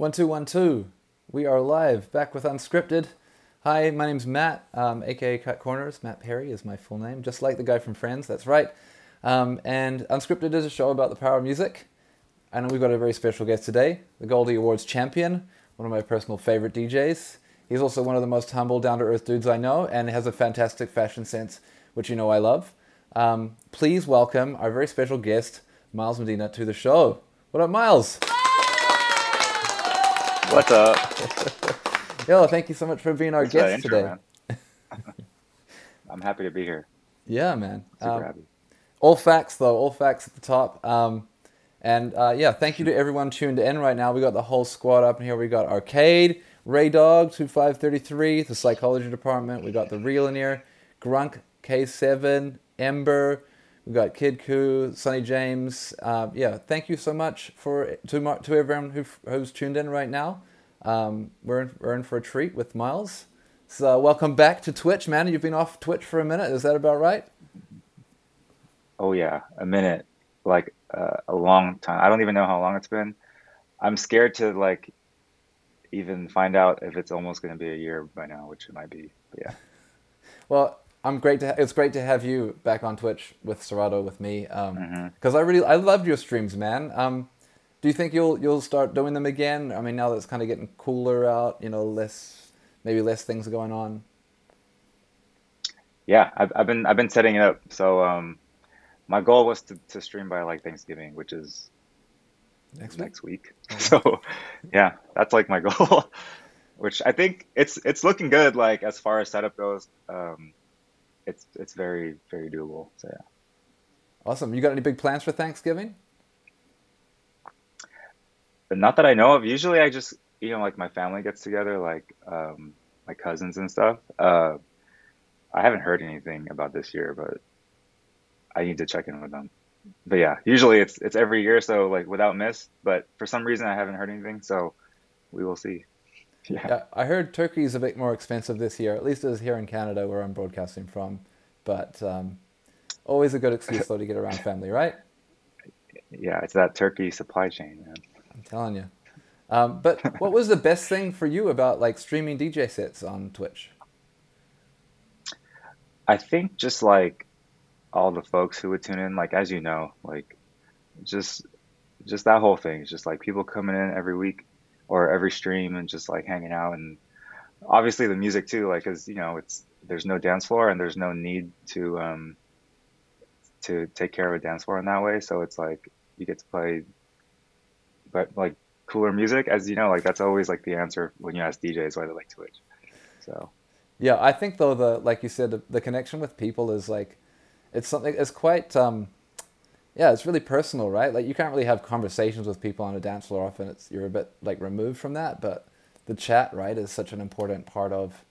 One two one two. We are live, back with Unscripted. Hi, my name's Matt, um, aka Cut Corners. Matt Perry is my full name, just like the guy from Friends. That's right. Um, and Unscripted is a show about the power of music, and we've got a very special guest today, the Goldie Awards champion, one of my personal favorite DJs. He's also one of the most humble, down to earth dudes I know, and has a fantastic fashion sense, which you know I love. Um, please welcome our very special guest, Miles Medina, to the show. What up, Miles? What's up? Yo, thank you so much for being our Thanks guest intro, today. I'm happy to be here. Yeah, man. Super Um, happy. all facts, though. All facts at the top. Um, and uh, yeah, thank you to everyone tuned in right now. We got the whole squad up in here. We got Arcade, Ray Dog, 2533, the Psychology Department. We got the Real in here, Grunk, K7, Ember. We got Kid Koo, Sonny James. Uh, yeah, thank you so much for to to everyone who, who's tuned in right now. Um, we're in, we're in for a treat with Miles. So welcome back to Twitch, man. You've been off Twitch for a minute. Is that about right? Oh yeah, a minute, like uh, a long time. I don't even know how long it's been. I'm scared to like even find out if it's almost going to be a year by now, which it might be. But yeah, Well, I'm great to. Ha- it's great to have you back on Twitch with Serato with me. Um, Mhm. because I really I loved your streams, man. Um, do you think you'll you'll start doing them again? I mean, now that it's kind of getting cooler out, you know, less maybe less things going on. yeah. I've I've been I've been setting it up. So um, my goal was to to stream by like Thanksgiving, which is Next week. next week. So yeah, that's like my goal. Which I think it's it's looking good. Like as far as setup goes, um, it's it's very very doable. So yeah. Awesome. You got any big plans for Thanksgiving? But not that I know of. Usually I just, you know, like my family gets together, like um, my cousins and stuff. Uh, I haven't heard anything about this year, but I need to check in with them. But yeah, usually it's it's every year, so like without miss. But for some reason I haven't heard anything, so we will see. Yeah. Yeah, I heard turkey is a bit more expensive this year. At least it is here in Canada, where I'm broadcasting from. But um, always a good excuse though to get around family, right? Yeah, it's that turkey supply chain, man. I'm telling you. Um, but what was the best thing for you about like streaming DJ sets on Twitch? I think just like all the folks who would tune in, like as you know, like just just that whole thing, just like people coming in every week or every stream and just like hanging out and obviously the music too, like because you know it's there's no dance floor and there's no need to um to take care of a dance floor in that way, so it's like you get to play but like cooler music, as you know, like that's always like the answer when you ask DJs why they like Twitch. So Yeah, I think though the like you said the, the connection with people is like it's something it's quite um yeah, it's really personal, right? Like you can't really have conversations with people on a dance floor often. It's you're a bit like removed from that, but the chat, right, is such an important part of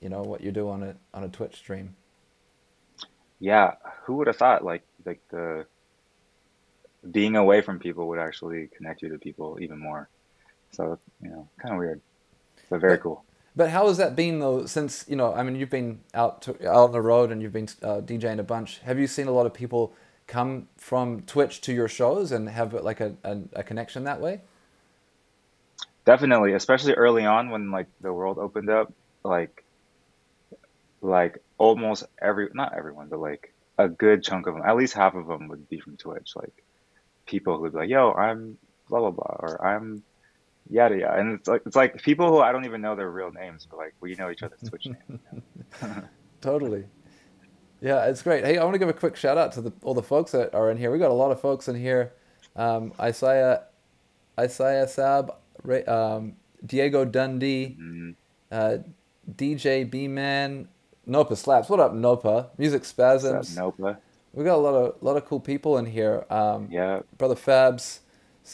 you know what you do on a on a Twitch stream. Yeah, who would have thought like like the being away from people would actually connect you to people even more. So, you know, kind of weird, but very But cool. but how has that been though? Since you know, I mean, you've been out to, out on the road and you've been uh, DJing a bunch. Have you seen a lot of people come from Twitch to your shows and have like a, a, a connection that way? Definitely, especially early on when like the world opened up, like like almost every not everyone, but like a good chunk of them, at least half of them would be from Twitch. Like people who would be like, "Yo, I'm blah blah blah," or "I'm yada yada," and it's like it's like people who I don't even know their real names, but like we know each other's Twitch names. Totally. Yeah, it's great. Hey, I want to give a quick shout out to the, all the folks that are in here. We got a lot of folks in here. Um, Isaiah, Isaiah Sab, um, Diego Dundee, Mhm. uh, DJ B Man, Nopa Slaps. What up, Nopa? Music What's up, Spasms. Nopa? We got a lot of lot of cool people in here. Um, Yeah, Brother Fabs,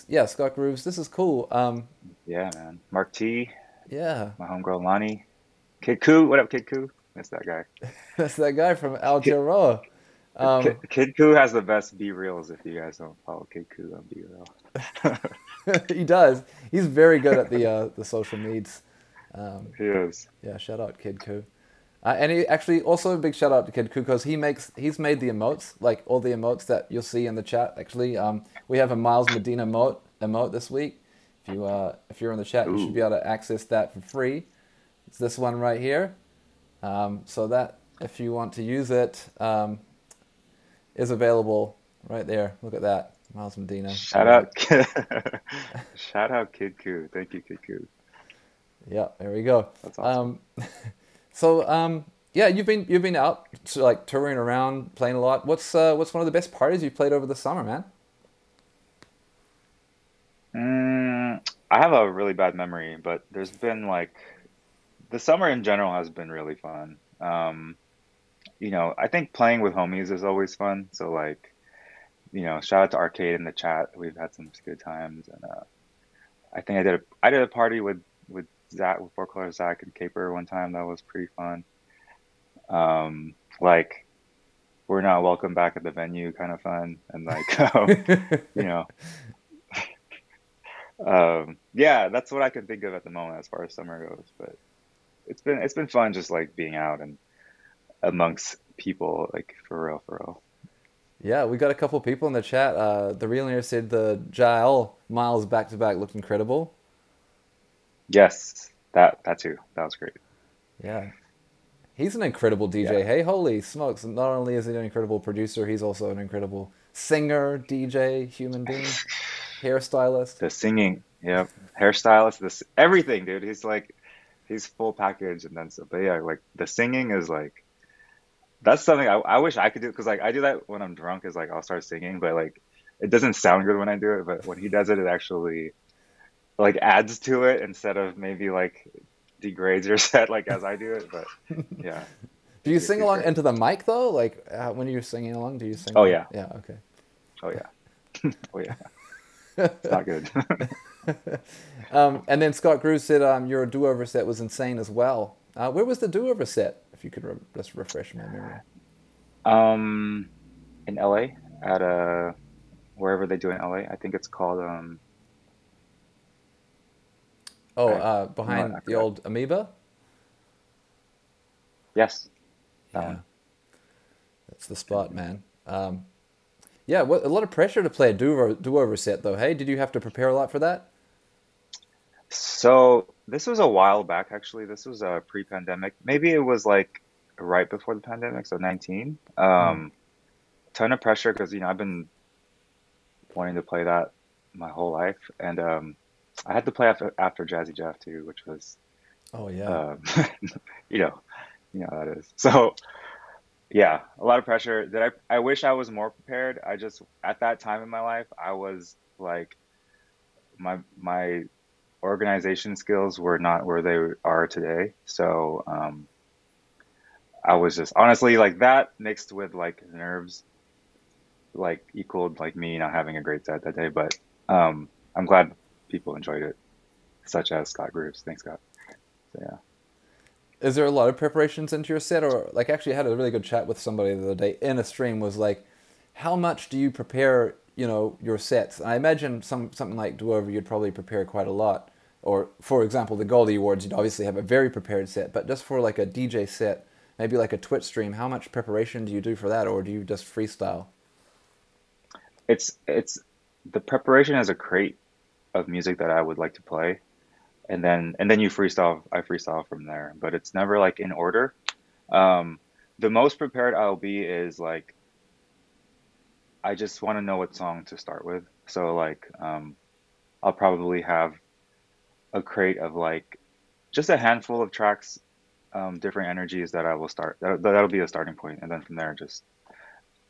yeah, Scott Grooves. This is cool. Um, yeah, man. Mark T, yeah, my homegirl Lonnie, Kid Koo. What up, Kid Koo? That's that guy. that's that guy from Kid, Aotearoa. Um, Kid, Kid Koo has the best B reels. If you guys don't follow Kid Koo on B reel, he does. He's very good at the uh, the social needs. Um, he is. yeah, shout out Kid Koo. Uh, and he actually also a big shout out to Kid Koo because he makes he's made the emotes like all the emotes that you'll see in the chat. Actually, um, we have a Miles Medina emote emote this week. If you uh, if you're in the chat, Ooh. you should be able to access that for free. It's this one right here. Um, so that if you want to use it, um, is available right there. Look at that, Miles Medina. Shout out, shout out, Kid Koo. Thank you, Kid Koo. Yeah, there we go. That's awesome. So um, yeah, you've been you've been out like touring around, playing a lot. What's uh, what's one of the best parties you've played over the summer, man? Mm, I have a really bad memory, but there's been like the summer in general has been really fun. Um, you know, I think playing with homies is always fun. So like, you know, shout out to Arcade in the chat. We've had some good times, and uh, I think I did a I did a party with with Zach with Four Color Zach and Caper one time. That was pretty fun. Um, like we're not welcome back at the venue kind of fun and like um, you know um, yeah, that's what I can think of at the moment as far as summer goes. But it's been it's been fun just like being out and amongst people, like for real, for real. Yeah, we got a couple people in the chat. Uh, the real near said the Jael miles back to back looked incredible. Yes, that that too. That was great. Yeah, he's an incredible DJ. Yeah. Hey, holy smokes! Not only is he an incredible producer, he's also an incredible singer, DJ, human being. hairstylist. The singing, yeah, hairstylist. This everything, dude. He's like, he's full package and then so. But yeah, like the singing is like, that's something I, I wish I could do because like I do that when I'm drunk. Is like I'll start singing, but like it doesn't sound good when I do it. But when he does it, it actually like adds to it instead of maybe like degrades your set like as I do it. But yeah. do you sing along into the mic though? Like uh, when you're singing along, do you sing? Oh yeah. Yeah. Okay. Oh yeah. oh yeah it's not good. um, and then Scott Grew said um, your do-over set was insane as well. Uh, where was the do-over set? If you could re- just refresh my memory. Um, in LA at a uh, wherever they do in LA. I think it's called um. Oh, uh, behind the old Amoeba. Yes. Yeah. One. That's the spot, man. Um, yeah, what, a lot of pressure to play a do-over, do-over set, though. Hey, did you have to prepare a lot for that? So this was a while back, actually. This was a pre-pandemic. Maybe it was like right before the pandemic, so 19. Um, mm. Ton of pressure because you know I've been wanting to play that my whole life, and um, I had to play after after Jazzy Jeff too, which was oh yeah, um, you know, you know how that is. So yeah, a lot of pressure. That I I wish I was more prepared. I just at that time in my life, I was like my my organization skills were not where they are today. So um, I was just honestly like that mixed with like nerves, like equaled like me not having a great set that day. But um, I'm glad people enjoyed it, such as Scott Grooves. Thanks, Scott. So, yeah is there a lot of preparations into your set or like actually I had a really good chat with somebody the other day in a stream was like how much do you prepare you know your sets and i imagine some something like do-over you'd probably prepare quite a lot or for example the goldie awards you'd obviously have a very prepared set but just for like a dj set maybe like a twitch stream how much preparation do you do for that or do you just freestyle it's it's the preparation as a crate of music that i would like to play and then and then you freestyle. I freestyle from there, but it's never like in order. Um, the most prepared I'll be is like I just want to know what song to start with. So like um, I'll probably have a crate of like just a handful of tracks, um, different energies that I will start. That, that'll be a starting point, and then from there, just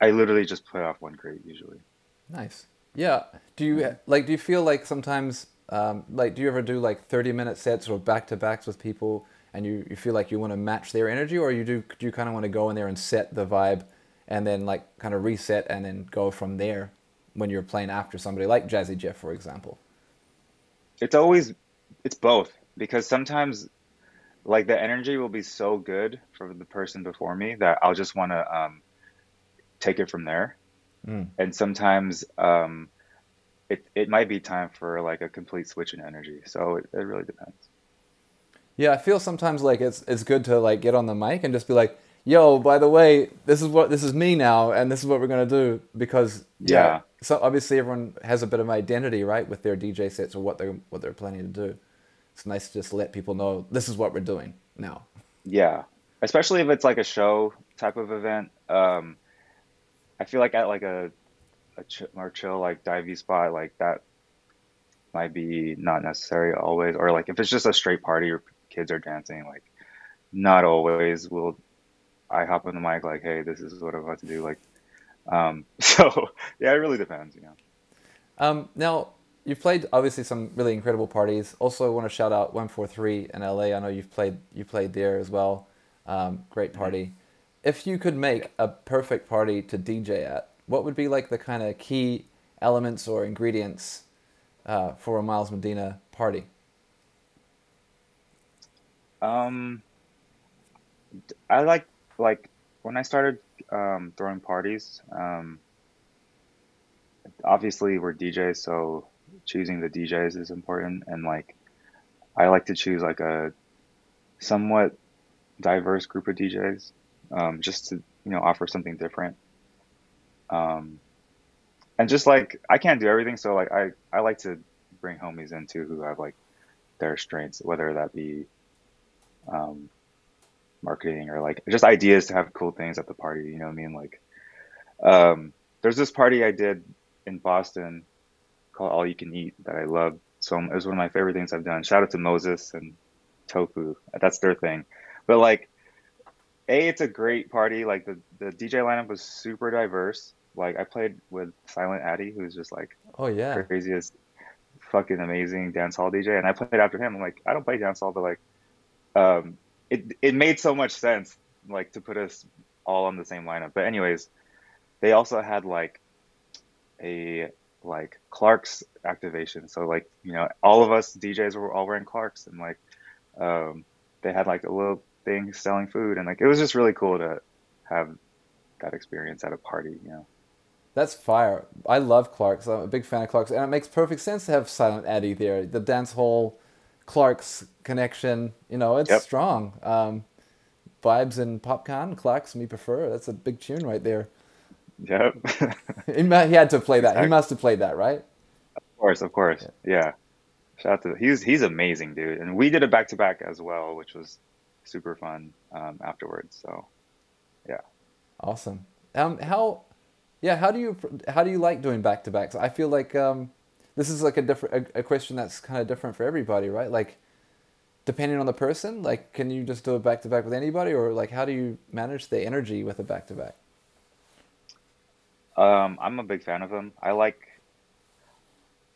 I literally just play off one crate usually. Nice. Yeah. Do you like? Do you feel like sometimes um, like, do you ever do like 30 minute sets or back to backs with people and you, you feel like you want to match their energy or you do, do you kind of want to go in there and set the vibe and then like kind of reset and then go from there when you're playing after somebody like Jazzy Jeff, for example? It's always, it's both because sometimes like the energy will be so good for the person before me that I'll just want to um, take it from there. Mm. And sometimes, um, it, it might be time for like a complete switch in energy. So it, it really depends. Yeah, I feel sometimes like it's it's good to like get on the mic and just be like, yo, by the way, this is what this is me now, and this is what we're gonna do because yeah. Yeah. So obviously everyone has a bit of identity, right, with their DJ sets or what they're what they're planning to do. It's nice to just let people know this is what we're doing now. Yeah. Especially if it's like a show type of event. Um, I feel like at like a a ch more chill like divey spot like that might be not necessary always, or like if it's just a straight party or kids are dancing, like not always will I hop on the mic like, hey, this is what I'm about to do. Like, um, so yeah, it really depends, you know. Um, now you've played obviously some really incredible parties. Also, I want to shout out One Four Three in LA. I know you've played you played there as well. Um, great party. If you could make a perfect party to DJ at, what would be like the kind of key elements or ingredients uh, for a Miles Medina party? Um, I like like when I started um, throwing parties. Um, obviously, we're DJs, so choosing the DJs is important, and like I like to choose like a somewhat diverse group of DJs, um, just to you know offer something different. Um, and just like I can't do everything, so like I I like to bring homies in too who have like their strengths, whether that be um, marketing or like just ideas to have cool things at the party. You know what I mean? Like, um, there's this party I did in Boston called All You Can Eat that I love. So it was one of my favorite things I've done. Shout out to Moses and Tofu. That's their thing. But like, A, it's a great party. Like the, the DJ lineup was super diverse. Like I played with Silent Addy, who's just like Oh yeah. craziest, fucking amazing dance hall DJ. And I played after him. I'm like, I don't play dance hall, but like, um, it it made so much sense like to put us all on the same lineup. But anyways, they also had like a like Clark's activation. So like, you know, all of us DJs were all wearing Clark's and like um they had like a little thing selling food and like it was just really cool to have that experience at a party, you know. That's fire. I love Clark's. I'm a big fan of Clark's, and it makes perfect sense to have Silent Addy there. The dance hall, Clark's connection. You know, it's Yep. strong. Um, Vybz and Popcaan. Clark's me prefer. That's a big tune right there. Yep. He, had to play that. He must have played that, right? Of course, of course. Yeah. Shout out to he's he's amazing, dude. And we did a back to back as well, which was super fun um, afterwards. So yeah. Awesome. Um, how, yeah, how do you how do you like doing back to backs? I feel like um, this is like a different a, a question that's kind of different for everybody, right? Like, depending on the person, like, can you just do a back to back with anybody, or like, how do you manage the energy with a back to back? Um, I'm a big fan of them. I like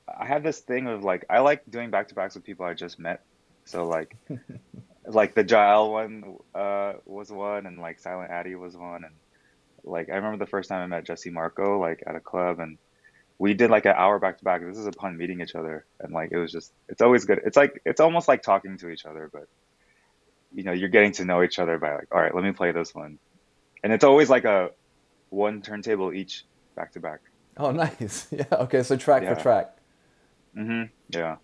I have this thing of like I like doing back to backs with people I just met. So like like the Jael one uh was one and like Silent Addy was one and like I remember the first time I met Jesse Marco like at a club and we did like an hour back to back. This is upon meeting each other and like it was just it's always good. It's like it's almost like talking to each other, but you know, you're getting to know each other by like, all right, let me play this one. And it's always like a one turntable each back to back. Oh, nice. Yeah. Okay. So track for Yeah. track. hmm Yeah.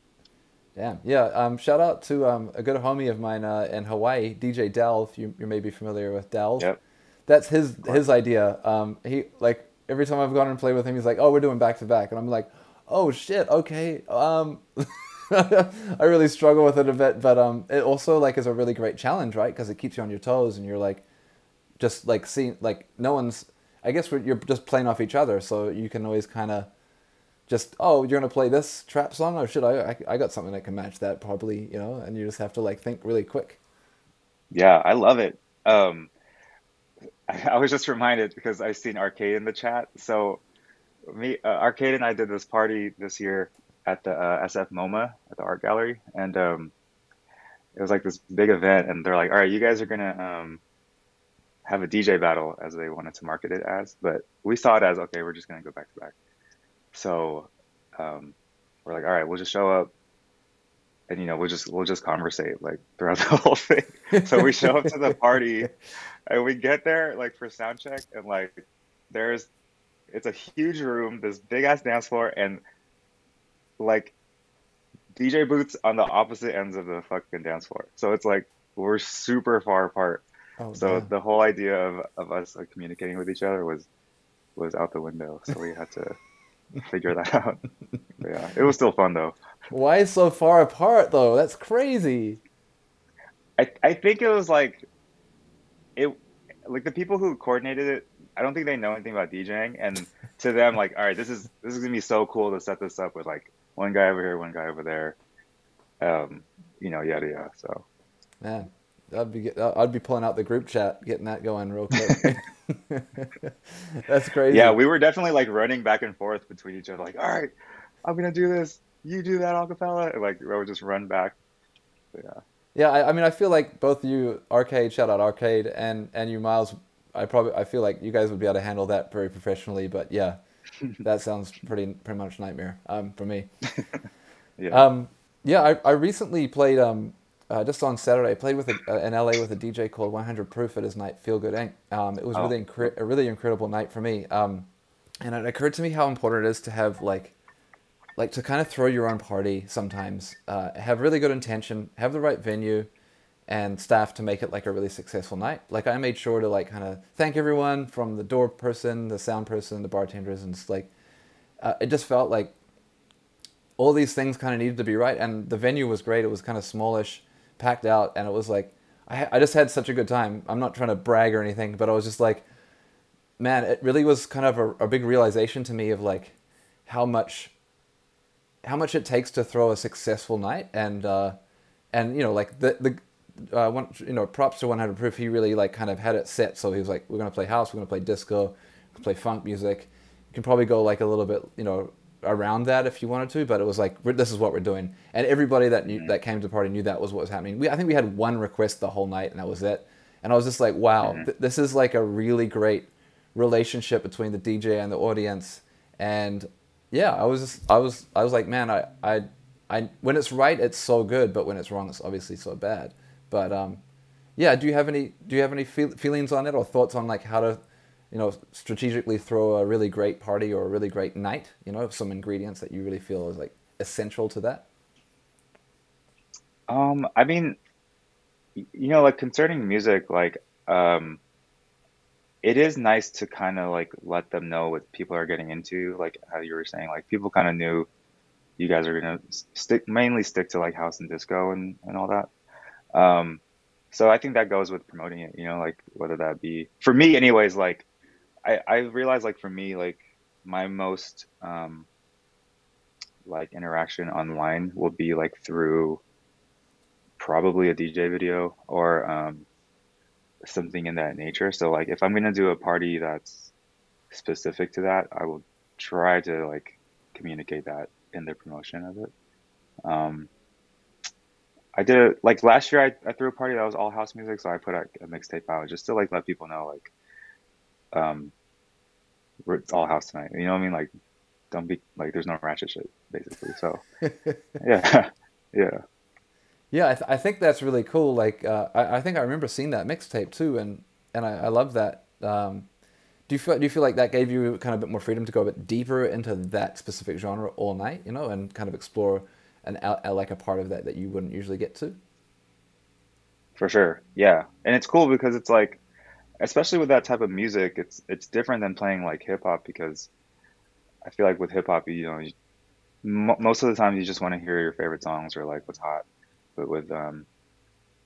Damn. Yeah. Um, shout out to um, a good homie of mine uh, in Hawaii, DJ Delve. You you may be familiar with Delve. Yep. That's his his idea. Um, he like every time I've gone and played with him, he's like, "Oh, we're doing back to back," and I'm like, "Oh shit, okay." Um, I really struggle with it a bit, but um, it also like is a really great challenge, right? Because it keeps you on your toes, and you're like, just like seeing like no one's. I guess we're, you're just playing off each other, so you can always kind of just oh you're gonna play this trap song oh shit I, I I got something that can match that probably you know and you just have to like think really quick Yeah, I love it. Um, I, was just reminded because i've seen Arcade in the chat. So me, uh, Arcade and I did this party this year at the uh, SF MoMA at the art gallery, and um, it was like this big event. And they're like, "All right, you guys are gonna um, have a DJ battle," as they wanted to market it as. But we saw it as, okay, we're just gonna go back to back. So um, we're like, "All right, we'll just show up." and you know we'll just we'll just conversate like throughout the whole thing. So we show up to the party, and we get there like for sound check, and like there's it's a huge room, this big ass dance floor, and like DJ booths on the opposite ends of the fucking dance floor. So it's like we're super far apart. Oh, So damn. the whole idea of, of us like communicating with each other was was out the window. So we had to figure that out. But yeah, it was still fun though. Why so far apart though? That's crazy. I I think it was like it like the people who coordinated it. I don't think they know anything about DJing, and to them, like, all right, this is this is gonna be so cool to set this up with like one guy over here, one guy over there, um, you know, yada yada. So Man, I'd be I'd be pulling out the group chat, getting that going real quick. That's crazy. yeah, we were definitely like running back and forth between each other, like, all right, I'm gonna do this, you do that acapella, and like we would just run back. But yeah. Yeah, I, I mean, I feel like both you, Arcade, shout out Arcade, and and you, Miles. I probably, I feel like you guys would be able to handle that very professionally. But yeah, that sounds pretty pretty much nightmare um, for me. Yeah. Um, yeah, I, I recently played um, uh, just on Saturday. I played with a, uh, in LA with a DJ called 100 Proof at his night Feel Good Inc. Um, it was Oh, really incre- a really incredible night for me. Um, and it occurred to me how important it is to have like like to kind of throw your own party sometimes. Uh, have really good intention, have the right venue, and staff to make it like a really successful night. Like I made sure to like kind of thank everyone from the door person, the sound person, the bartenders, and just like uh, it just felt like all these things kind of needed to be right. And the venue was great. It was kind of smallish, packed out, and it was like I, I just had such a good time. I'm not trying to brag or anything, but I was just like, man, it really was kind of a, a big realization to me of like how much how much it takes to throw a successful night. And uh, and you know like the the uh, one, you know props to 100 proof. He really like kind of had it set. So he was like we're gonna play house we're gonna play disco play funk music. You can probably go like a little bit you know around that if you wanted to but it was like this is what we're doing. And everybody that knew, that came to the party knew that was what was happening. We, I think we had one request the whole night and that was it. And I was just like wow th- this is like a really great relationship between the DJ and the audience. And yeah, I was just, I was I was like, man, I, I I when it's right, it's so good, but when it's wrong, it's obviously so bad. But um, yeah, do you have any do you have any feel, feelings on it or thoughts on like how to, you know, strategically throw a really great party or a really great night? You know, some ingredients that you really feel is like essential to that. Um, I mean, you know, like concerning music, like um, it is nice to kind of like let them know what people are getting into, like how you were saying, like people kind of knew you guys are gonna stick mainly stick to like house and disco and and all that. Um, so I think that goes with promoting it, you know, like whether that be for me anyways, like I I realize like for me like my most um like interaction online will be like through probably a DJ video or um something in that nature. So like if I'm gonna do a party that's specific to that, I will try to like communicate that in the promotion of it. Um, I did it like last year. I, I threw a party that was all house music, so I put a, a mixtape out just to like let people know like um it's all house tonight. You know what I mean? Like don't be like there's no ratchet shit basically. So yeah, yeah. Yeah, I, th- I think that's really cool. Like, uh, I, I think I remember seeing that mixtape too, and and I, I love that. Um, do you feel do you feel like that gave you kind of a bit more freedom to go a bit deeper into that specific genre all night, you know, and kind of explore an like a part of that that you wouldn't usually get to? For sure. Yeah. And it's cool because it's like, especially with that type of music, it's it's different than playing like hip hop because I feel like with hip hop, you know, you, mo most of the time you just want to hear your favorite songs or like what's hot. But with um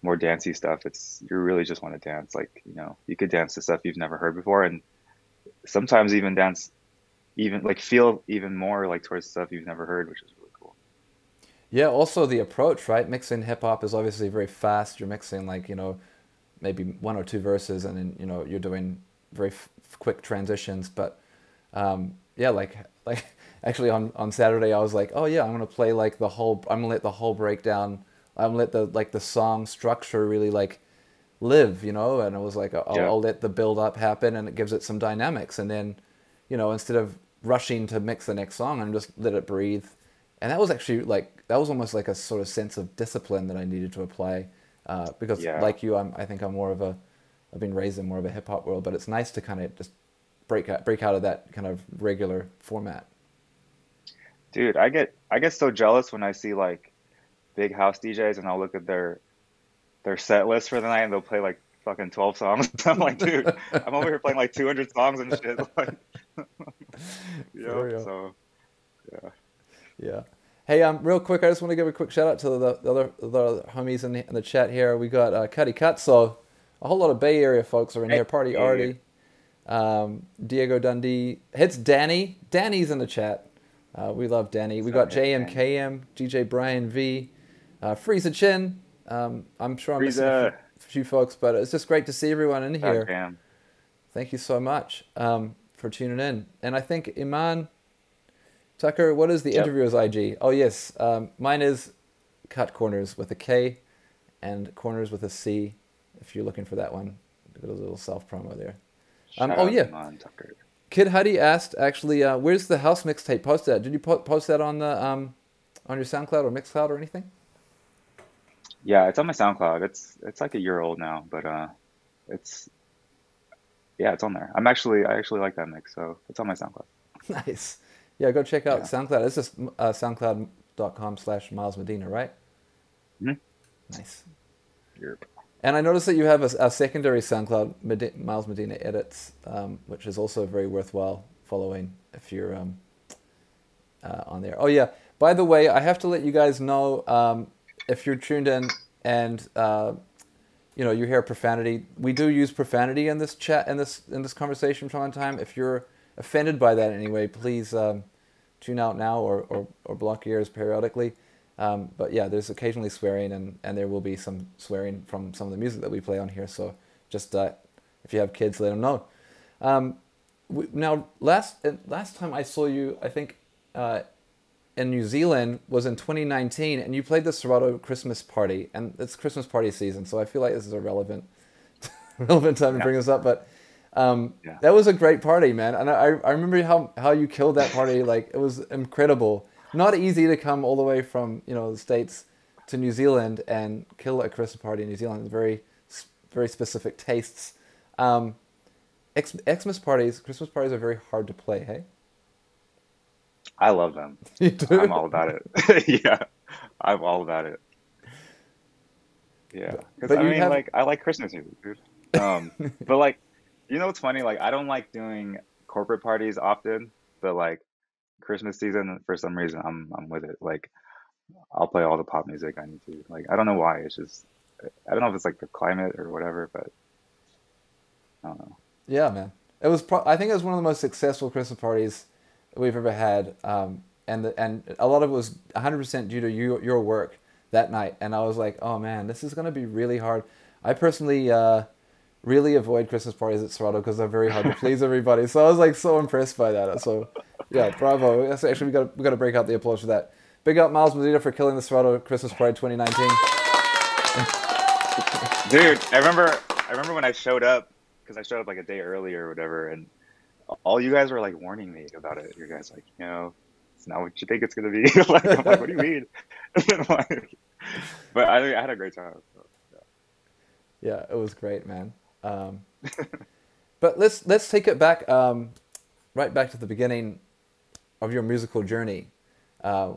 more dancey stuff, it's you really just want to dance. Like, you know, you could dance to stuff you've never heard before and sometimes even dance even like feel even more like towards stuff you've never heard, which is really cool. Yeah. Also, the approach, right? Mixing hip hop is obviously very fast. You're mixing like you know maybe one or two verses, and then you know you're doing very f- quick transitions. But um, yeah, like like actually on on Saturday, I was like, oh yeah, I'm gonna play like the whole. I'm gonna let the whole breakdown. I'm gonna let the like the song structure really like live, you know. And it was like I'll, Yeah. I'll let the build up happen, and it gives it some dynamics. And then, you know, instead of rushing to mix the next song, I'm just let it breathe. And that was actually like that was almost like a sort of sense of discipline that I needed to apply, uh, because Yeah. like you, I'm I think I'm more of a I've been raised in more of a hip hop world, but it's nice to kind of just break out break out of that kind of regular format. Dude, I get I get so jealous when I see like big house DJs and I'll look at their their set list for the night and they'll play like fucking 12 songs. I'm like, dude, I'm over here playing like 200 songs and shit. Like, know, so yeah. Yeah. Hey, um, real quick, I just want to give a quick shout out to the, the other the other homies in the, in the chat here. We got uh, Cuddy Cut, so a whole lot of Bay Area folks are in here. Party Hey. Artie, um, Diego Dundee. It's Danny. Danny's in the chat. Uh, we love Danny. We got JMKM, DJ Brian V, uh, Frieza Chin. Um, I'm sure I'm missing a few, few folks, but it's just great to see everyone in here. Goddamn. Thank you so much um, for tuning in. And I think Iman Tucker, what is the Yep. interviewer's IG? Oh yes, um, mine is Cut Corners with a K, and Corners with a C. If you're looking for that one, a little self promo there. Um, oh, yeah. Tucker. Kid Huddy asked actually, uh, where's the house mixtape posted at? Did you po- post that on the um, on your SoundCloud or Mixcloud or anything? Yeah, it's on my SoundCloud. It's it's like a year old now, but uh, it's yeah, it's on there. I'm actually I actually like that mix, so it's on my SoundCloud. nice. Yeah, go check out Yeah. SoundCloud. It's just uh, soundcloud.com slash Miles Medina, right? Mhm. Nice. Europe. And I noticed that you have a, a secondary SoundCloud, Medi- Miles Medina Edits, um, which is also very worthwhile following if you're um, uh, on there. Oh, yeah. By the way, I have to let you guys know um, if you're tuned in and uh, you know you hear profanity. We do use profanity in this chat in this in this conversation from time to time. If you're offended by that in any way, please um, tune out now or, or, or block your ears periodically. Um, but yeah, there's occasionally swearing, and, and there will be some swearing from some of the music that we play on here. So just uh, if you have kids, let them know. Um, we, now, last uh, last time I saw you, I think uh, in New Zealand was in 2019, and you played the Serato Christmas party, and it's Christmas party season, so I feel like this is a relevant relevant time to Yeah. bring this up. But um, Yeah. that was a great party, man, and I I remember how how you killed that party. like it was incredible. Not easy to come all the way from you know the states to New Zealand and kill a Christmas party in New Zealand. Very very specific tastes. Um, X- Xmas parties, Christmas parties are very hard to play. Hey, I love them. you do. I'm all about it. yeah, I'm all about it. Yeah, because I mean, have- like, I like Christmas music, dude. Um, but like, you know what's funny? Like, I don't like doing corporate parties often, but like Christmas season, for some reason, I'm I'm with it. Like, I'll play all the pop music I need to. Like, I don't know why. It's just, I don't know if it's like the climate or whatever, but I don't know. Yeah, man. It was. Pro- I think it was one of the most successful Christmas parties we've ever had, um, and the, and a lot of it was 100 percent due to you, your work that night. And I was like, oh man, this is gonna be really hard. I personally uh, really avoid Christmas parties at Serato because they're very hard to please everybody. So I was like so impressed by that. So yeah, bravo. That's actually we got we got to break out the applause for that. Big up Miles Medina for killing the Serato Christmas Parade 2019. Dude, I remember I remember when I showed up because I showed up like a day early or whatever, and all you guys were like warning me about it. You guys like, you know, it's not what you think it's gonna be. like, I'm like, what do you mean? Like, but I, I had a great time. So, Yeah, it was great, man. Um, but let's let's take it back, um, right back to the beginning of your musical journey. Uh,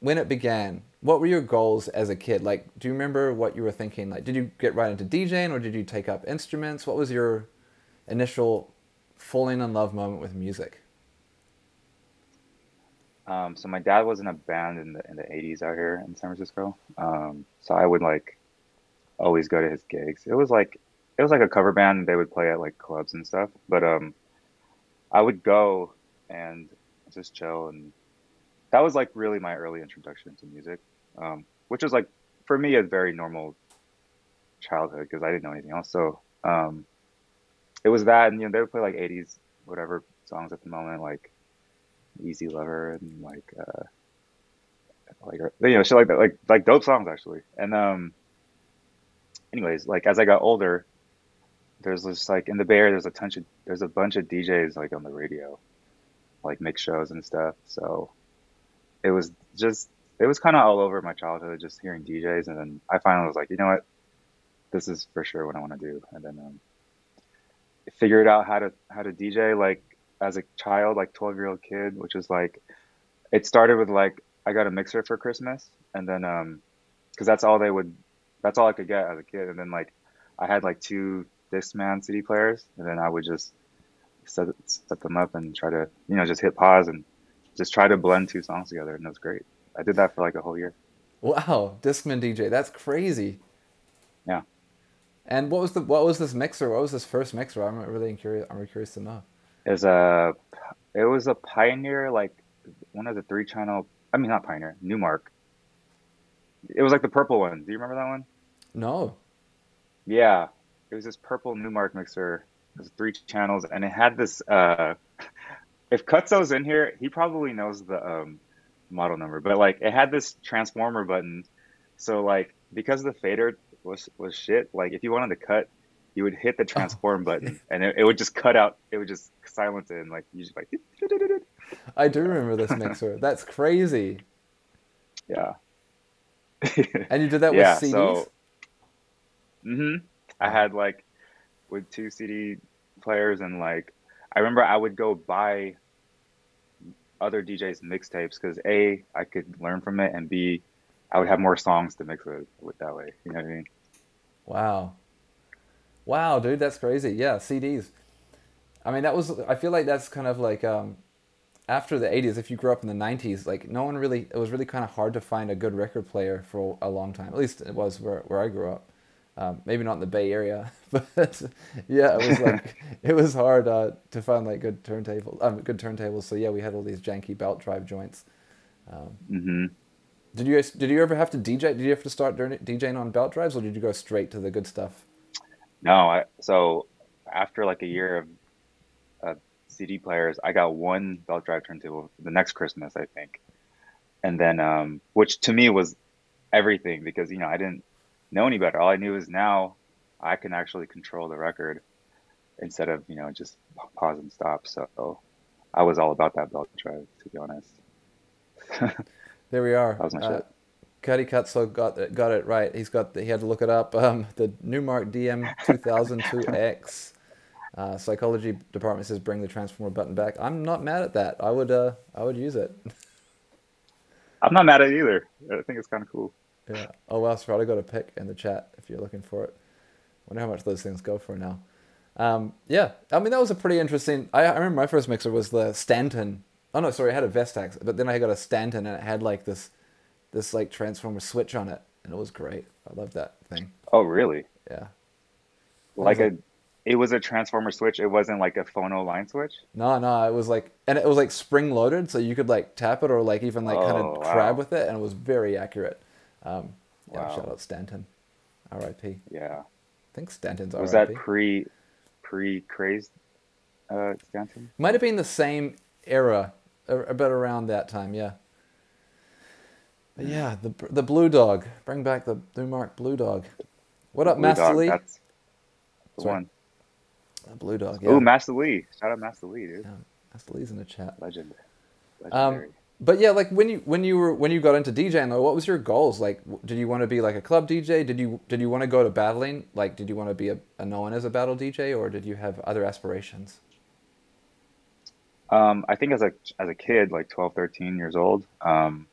when it began, what were your goals as a kid? Like, do you remember what you were thinking? Like, did you get right into DJing, or did you take up instruments? What was your initial falling in love moment with music? um, so my dad was in a band in the in the 80s out here in San Francisco. Um, so I would like always go to his gigs. It was like it was like a cover band. They would play at like clubs and stuff. But um, I would go and just chill, and that was like really my early introduction to music, um, which was like for me a very normal childhood because I didn't know anything else. So um, it was that, and you know they would play like 80s whatever songs at the moment, like Easy Lover and like uh, like you know shit like that, like like dope songs actually. And um, anyways, like as I got older, there's this like in the Bay Area, there's a bunch of there's a bunch of DJs like on the radio, like mix shows and stuff. So it was just it was kind of all over my childhood, just hearing DJs, and then I finally was like, you know what, this is for sure what I want to do, and then um, figured out how to how to DJ like as a child, like 12 year old kid, which is like it started with like I got a mixer for Christmas, and then um, because that's all they would, that's all I could get as a kid, and then like I had like two Discman CD players, and then I would just set set them up and try to you know just hit pause and just try to blend two songs together, and it was great. I did that for like a whole year. Wow, Discman DJ, that's crazy. Yeah. And what was the what was this mixer? What was this first mixer? I'm really curious. I'm curious to know. It was a it was a Pioneer like one of the three channel. I mean not Pioneer, Numark. It was like the purple one. Do you remember that one? No. Yeah, it was this purple Numark mixer. It was three channels, and it had this. Uh, if Cutso's in here, he probably knows the um, model number, but like it had this transformer button. So like because the fader was was shit, like if you wanted to cut, you would hit the transform oh. button, and it, it, would just cut out. It would just silence it, and like you just like. I do remember this mixer. That's crazy. Yeah. and you did that yeah, with CDs. So, hmm I had like with two CD players and like I remember I would go buy other DJs mixtapes because a I could learn from it and b I would have more songs to mix with, with that way. You know what I mean? Wow, wow, dude, that's crazy. Yeah, CDs. I mean, that was. I feel like that's kind of like um, after the '80s. If you grew up in the '90s, like no one really. It was really kind of hard to find a good record player for a long time. At least it was where where I grew up. Um, maybe not in the Bay Area, but yeah, it was like it was hard uh, to find like good turntables, um, good turntables. So yeah, we had all these janky belt drive joints. Um, mm-hmm. Did you guys, did you ever have to DJ? Did you have to start DJing on belt drives, or did you go straight to the good stuff? No, I, so after like a year of uh, CD players, I got one belt drive turntable the next Christmas, I think, and then um, which to me was everything because you know I didn't know any better. All I knew is now I can actually control the record instead of you know just pause and stop. So I was all about that belt drive, to be honest. there we are. That was my uh, shit. Cuddy Cutso got got it right. He's got the, he had to look it up. Um, the Numark DM 2002X. Uh, psychology department says bring the transformer button back. I'm not mad at that. I would uh, I would use it. I'm not mad at it either. I think it's kind of cool. Yeah. Oh well, I got a pick in the chat if you're looking for it. Wonder how much those things go for now. Um, yeah, I mean that was a pretty interesting. I, I remember my first mixer was the Stanton. Oh no, sorry, I had a Vestax, but then I got a Stanton and it had like this, this like transformer switch on it, and it was great. I loved that thing. Oh really? Yeah. Like a, it was a transformer switch. It wasn't like a phono line switch. No, no, it was like, and it was like spring loaded, so you could like tap it or like even like oh, kind of crab with it, and it was very accurate. Um, yeah, wow. shout out Stanton, R.I.P. Yeah, I think Stanton's R.I.P. was that pre pre crazed uh, Stanton? Might have been the same era, about around that time. Yeah. But yeah, the the blue dog. Bring back the Numark blue dog. What up, blue Master dog, Lee? That's the Sorry. one. The blue dog. Yeah. Ooh, Master Lee! Shout out Master Lee, dude. Yeah, Master Lee's in the chat. Legend. Um, Legendary. Um, but yeah, like when you when you were when you got into DJing, though, what was your goals? Like, did you want to be like a club DJ? Did you did you want to go to battling? Like, did you want to be a, a known as a battle DJ, or did you have other aspirations? Um, I think as a as a kid, like 12, 13 years old, um,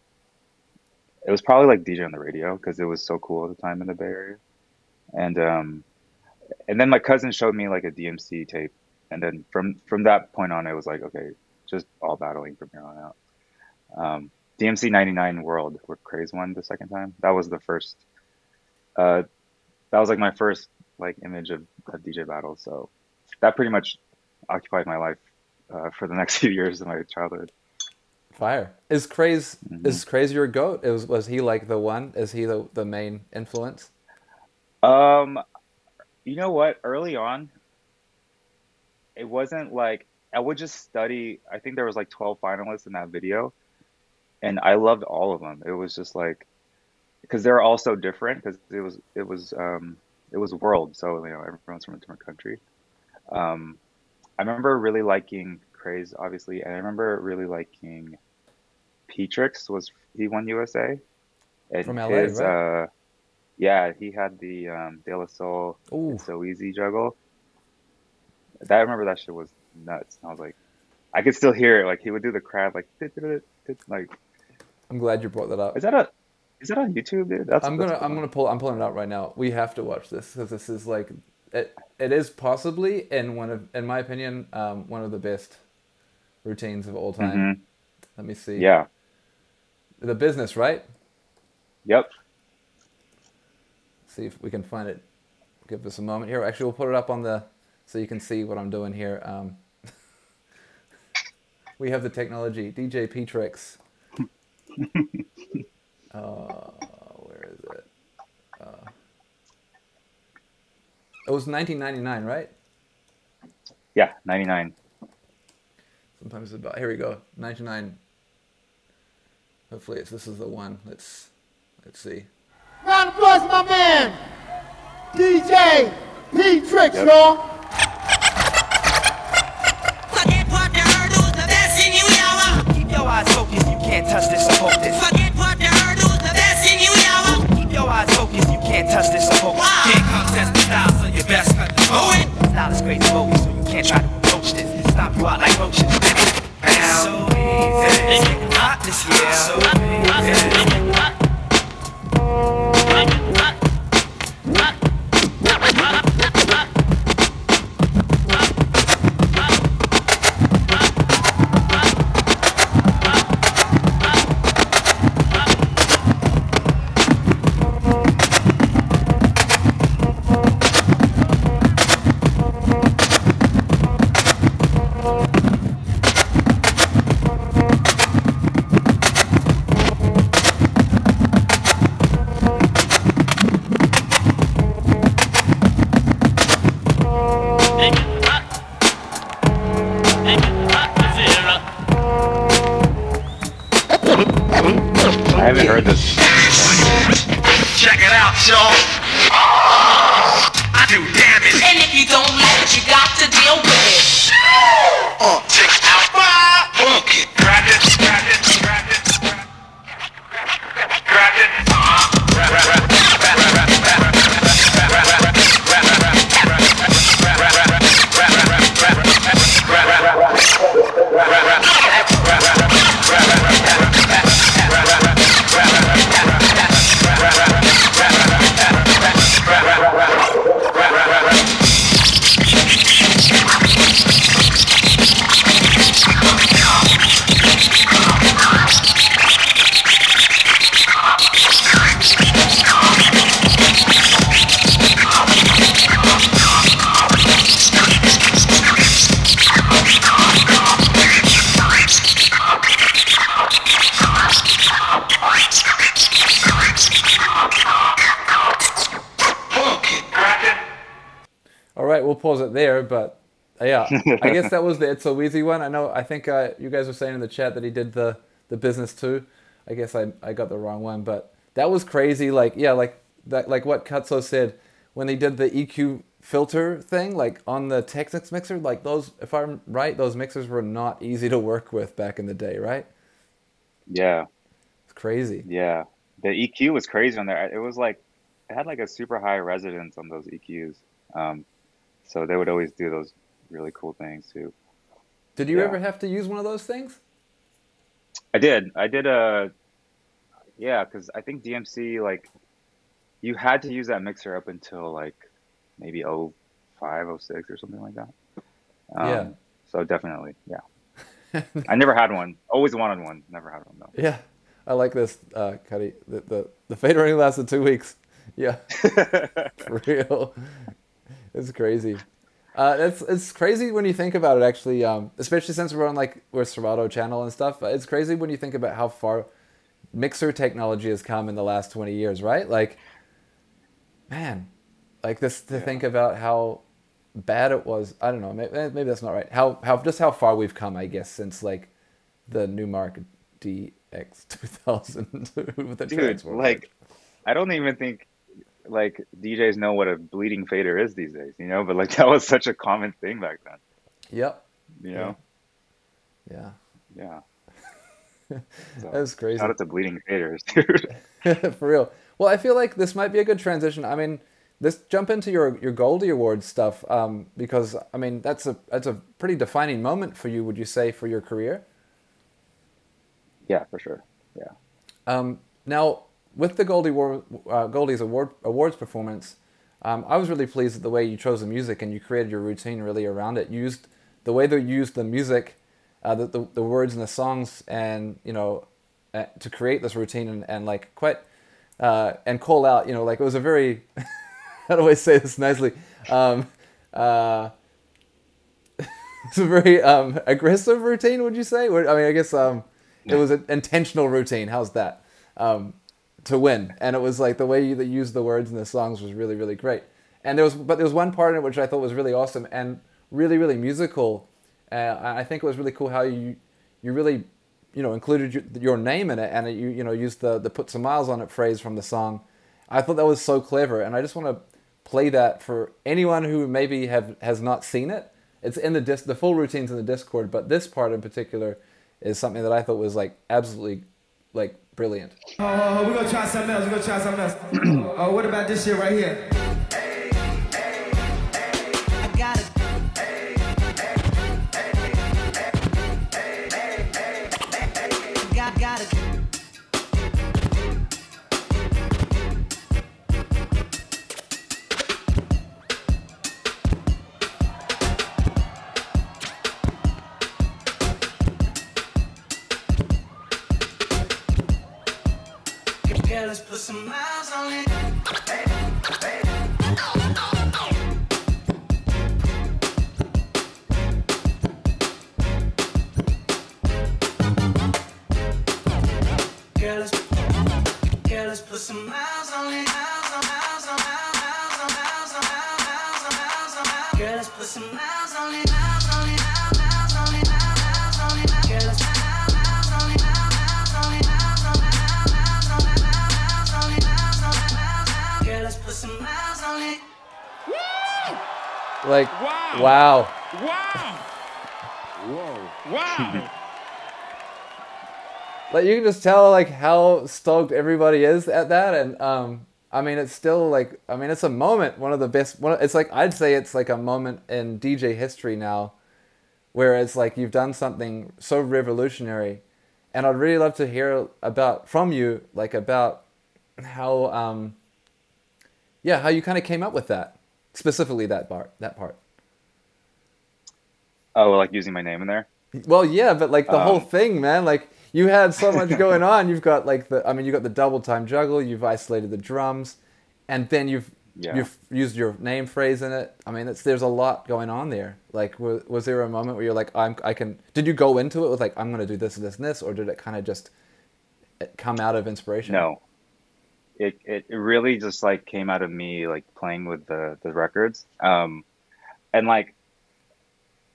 it was probably like DJ on the radio because it was so cool at the time in the Bay Area, and um, and then my cousin showed me like a DMC tape, and then from from that point on, it was like okay, just all battling from here on out. Um, DMC 99 World, where Craze won the second time. That was the first. Uh, that was like my first like image of, of DJ battle. So that pretty much occupied my life uh, for the next few years of my childhood. Fire is Craze mm-hmm. is Craze your goat? Is was he like the one? Is he the the main influence? Um, you know what? Early on, it wasn't like I would just study. I think there was like twelve finalists in that video, and I loved all of them. It was just like because they're all so different because it was it was um, it was world, so you know everyone's from a different country. Um, I remember really liking Craze, obviously, and I remember really liking Petrix was he won USA and from LA, his, right? Uh, yeah, he had the um, De La Soul So Easy juggle. That I remember that shit was nuts. I was like, I could still hear it. Like he would do the crab, like like I'm glad you brought that up. Is that a Is that on YouTube, dude? That's I'm gonna. I'm gonna pull I'm pulling it out right now. We have to watch this because this is like it it is possibly in one of in my opinion um, one of the best routines of all time. Mhm. Let me see. Yeah. The business, right? Yep. See if we can find it. Give us a moment here. Actually, we'll put it up on the so you can see what I'm doing here. Um, we have the technology. DJ Petrix. uh, where is it? Uh, it was 1999, right? Yeah. 99. Sometimes it's about. Here we go. 99. Hopefully, it's this is the one. Let's let's see. Round of applause, my man, DJ P Tricks, Yep. y'all. Can't touch this or poke this. Forget what the hurdles, the best in you, yawa. Keep your eyes focused, you can't touch this or poke this. Can't contest the style, so you best cut the Oh. Style is great bogus, so you can't try to approach this. Stop you out like roaches. So easy. Hot this year. So I think uh, you guys were saying in the chat that he did the the business too. I guess I I got the wrong one, but that was crazy. Like yeah, like that like what Cutso said when they did the EQ filter thing, like on the Technics mixer. Like those, if I'm right, those mixers were not easy to work with back in the day, right? Yeah. It's crazy. Yeah. The EQ was crazy on there. It was like it had like a super high resonance on those EQs. Um, so they would always do those really cool things too. Did you Yeah. ever have to use one of those things? I did. I did a yeah, because I think DMC like you had to use that mixer up until like maybe 05, 06 or something like that. Um, Yeah. So definitely, yeah. I never had one. Always wanted one. Never had one though. Yeah, I like this, uh, Cuddy. The, the the fader only lasted two weeks. Yeah, for real. It's crazy. Uh, it's it's crazy when you think about it. Actually, um, especially since we're on like we're Serato channel and stuff. It's crazy when you think about how far mixer technology has come in the last twenty years. Right? Like, man, like this to think about how bad it was. I don't know. Maybe, maybe that's not right. How how just how far we've come, I guess, since like the Numark DX two thousand with the Dude, like I don't even think like DJs know what a bleeding fader is these days, you know, but like that was such a common thing back then, yep, you know? yeah, Yeah. So, that's crazy. shout out to bleeding faders, dude. For real. Well, I feel like this might be a good transition. I mean, this jump into your your Goldie Awards stuff um, because I mean that's a that's a pretty defining moment for you. Would you say for your career? yeah, for sure. Yeah. Um, now, with the Goldie War, uh, Goldie's award awards performance, um, I was really pleased at the way you chose the music and you created your routine really around it. You used the way they used the music, uh, the, the the words and the songs, and you know, uh, to create this routine and, and like quite uh, and call out. You know, like it was a very how do I say this nicely? Um, uh, it's a very um, aggressive routine. Would you say? I mean, I guess um, it was an intentional routine. How's that? Um, to win, and it was like the way you that used the words in the songs was really really great. And there was, but there was one part in it which I thought was really awesome and really really musical. Uh, I think it was really cool how you you really you know included your, your name in it and you you know used the the put some miles on it phrase from the song. I thought that was so clever, and I just want to play that for anyone who maybe have has not seen it. It's in the dis- the full routines in the Discord, but this part in particular is something that I thought was like absolutely like brilliant. Uh, oh, we're gonna try something else. We're gonna try something else. oh, what about this shit right here? Wow. wow. Wow. Wow. like you can just tell like how stoked everybody is at that and um i mean it's still like i mean it's a moment one of the best one it's like i'd say it's like a moment in dj history now where it's like you've done something so revolutionary and i'd really love to hear about from you like about how um yeah how you kind of came up with that specifically that part that part Oh, like using my name in there. Well, yeah, but like the whole Um, thing, man. Like you had so much going on. You've got like the, I mean, you got the double time juggle. You've isolated the drums, and then you've Yeah. you've used your name phrase in it. I mean, it's there's a lot going on there. Like, was, was there a moment where you're like, I'm, I can? Did you go into it with like, I'm gonna do this, and this, and this, or did it kind of just eh, come out of inspiration? No. It, it it really just like came out of me like playing with the the records. Um and like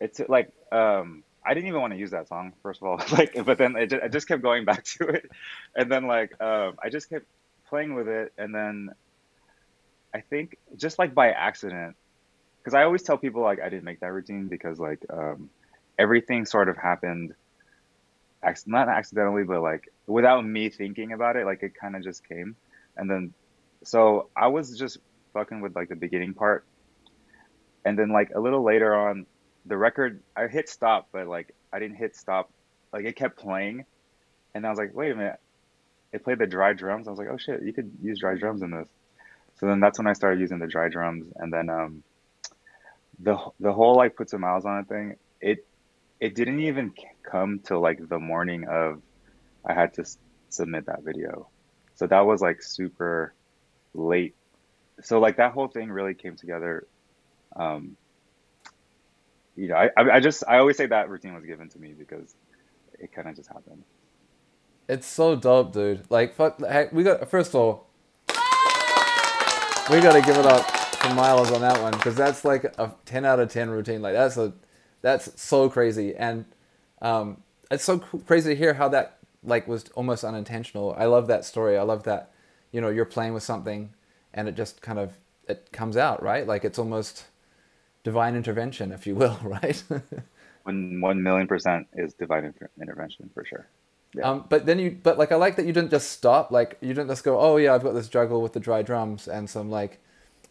it's like um I didn't even want to use that song first of all. Like but then I just kept going back to it. And then like um I just kept playing with it and then I think just like by accident because I always tell people like I didn't make that routine because like um everything sort of happened not accidentally but like without me thinking about it like it kind of just came. And then so I was just fucking with like the beginning part. And then like a little later on the record I hit stop but like I didn't hit stop. Like it kept playing and I was like wait a minute. It played the dry drums. I was like oh shit you could use dry drums in this. So then that's when I started using the dry drums and then um the the whole like put some miles on it thing it it didn't even come till like the morning of I had to s- submit that video. So that was like super late. So like that whole thing really came together um you know I I just I always say that routine was given to me because it kind of just happened It's so dope, dude. Like, fuck. Heck, we got first of all, we gotta give it up for Miles on that one because that's like a ten out of ten routine. Like, that's a, that's so crazy, and um, it's so crazy to hear how that like was almost unintentional. I love that story. I love that, you know, you're playing with something, and it just kind of it comes out right. Like it's almost divine intervention, if you will, right? one one million percent is divine inter- intervention for sure Yeah. Um, but then you, but like, I like that you didn't just stop. Like, you didn't just go, oh yeah, I've got this juggle with the dry drums and some like,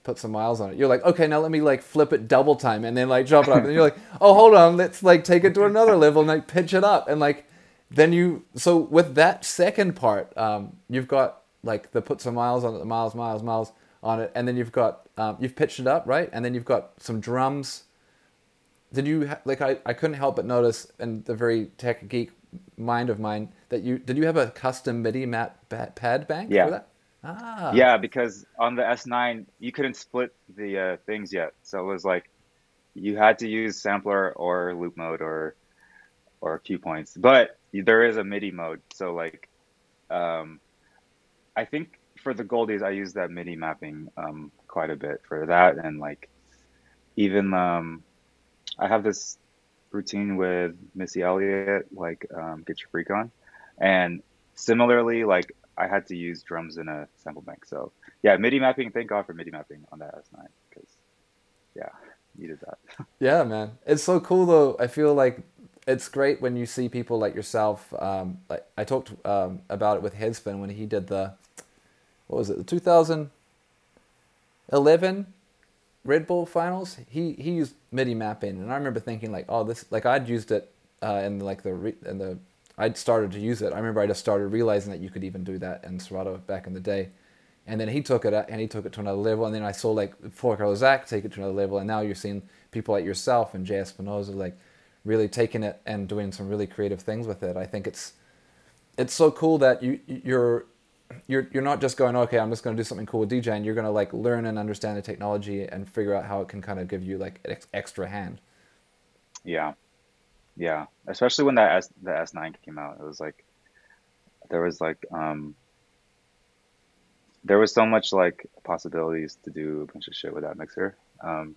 put some miles on it. You're like, okay, now let me like flip it double time and then like jump it up. And you're like, oh, hold on, let's like take it to another level and like pitch it up. And like, then you, so with that second part, um, you've got like the put some miles on it, the miles, miles, miles on it, and then you've got um, you've pitched it up, right? And then you've got some drums. Did you ha- like? I, I couldn't help but notice in the very tech geek mind of mine that you did you have a custom MIDI map pad bank Yeah. for that? Ah, Yeah, because on the S9 you couldn't split the uh, things yet, so it was like you had to use sampler or loop mode or or cue points. But there is a MIDI mode, so like um, I think for the Goldies I use that MIDI mapping um, quite a bit for that, and like even um, I have this routine with Missy Elliott, like um, "Get Your Freak On," and similarly, like I had to use drums in a sample bank. So yeah, MIDI mapping. Thank God for MIDI mapping on that S9 because yeah, needed that. Yeah, man, it's so cool though. I feel like it's great when you see people like yourself. Um, like I talked um, about it with Headspin when he did the what was it, the 2011 Red Bull Finals. He he used MIDI mapping, and I remember thinking like, oh, this like I'd used it uh, in like the re- in the I'd started to use it. I remember I just started realizing that you could even do that in Serato back in the day. And then he took it and he took it to another level. And then I saw like Four Zach take it to another level. And now you're seeing people like yourself and Jay Espinoza like really taking it and doing some really creative things with it. I think it's it's so cool that you you're you're you're not just going okay I'm just going to do something cool with DJing. You're going to like learn and understand the technology and figure out how it can kind of give you like an ex- extra hand. Yeah, yeah. Especially when that S the S9 came out, it was like there was like um there was so much like possibilities to do a bunch of shit with that mixer. Um,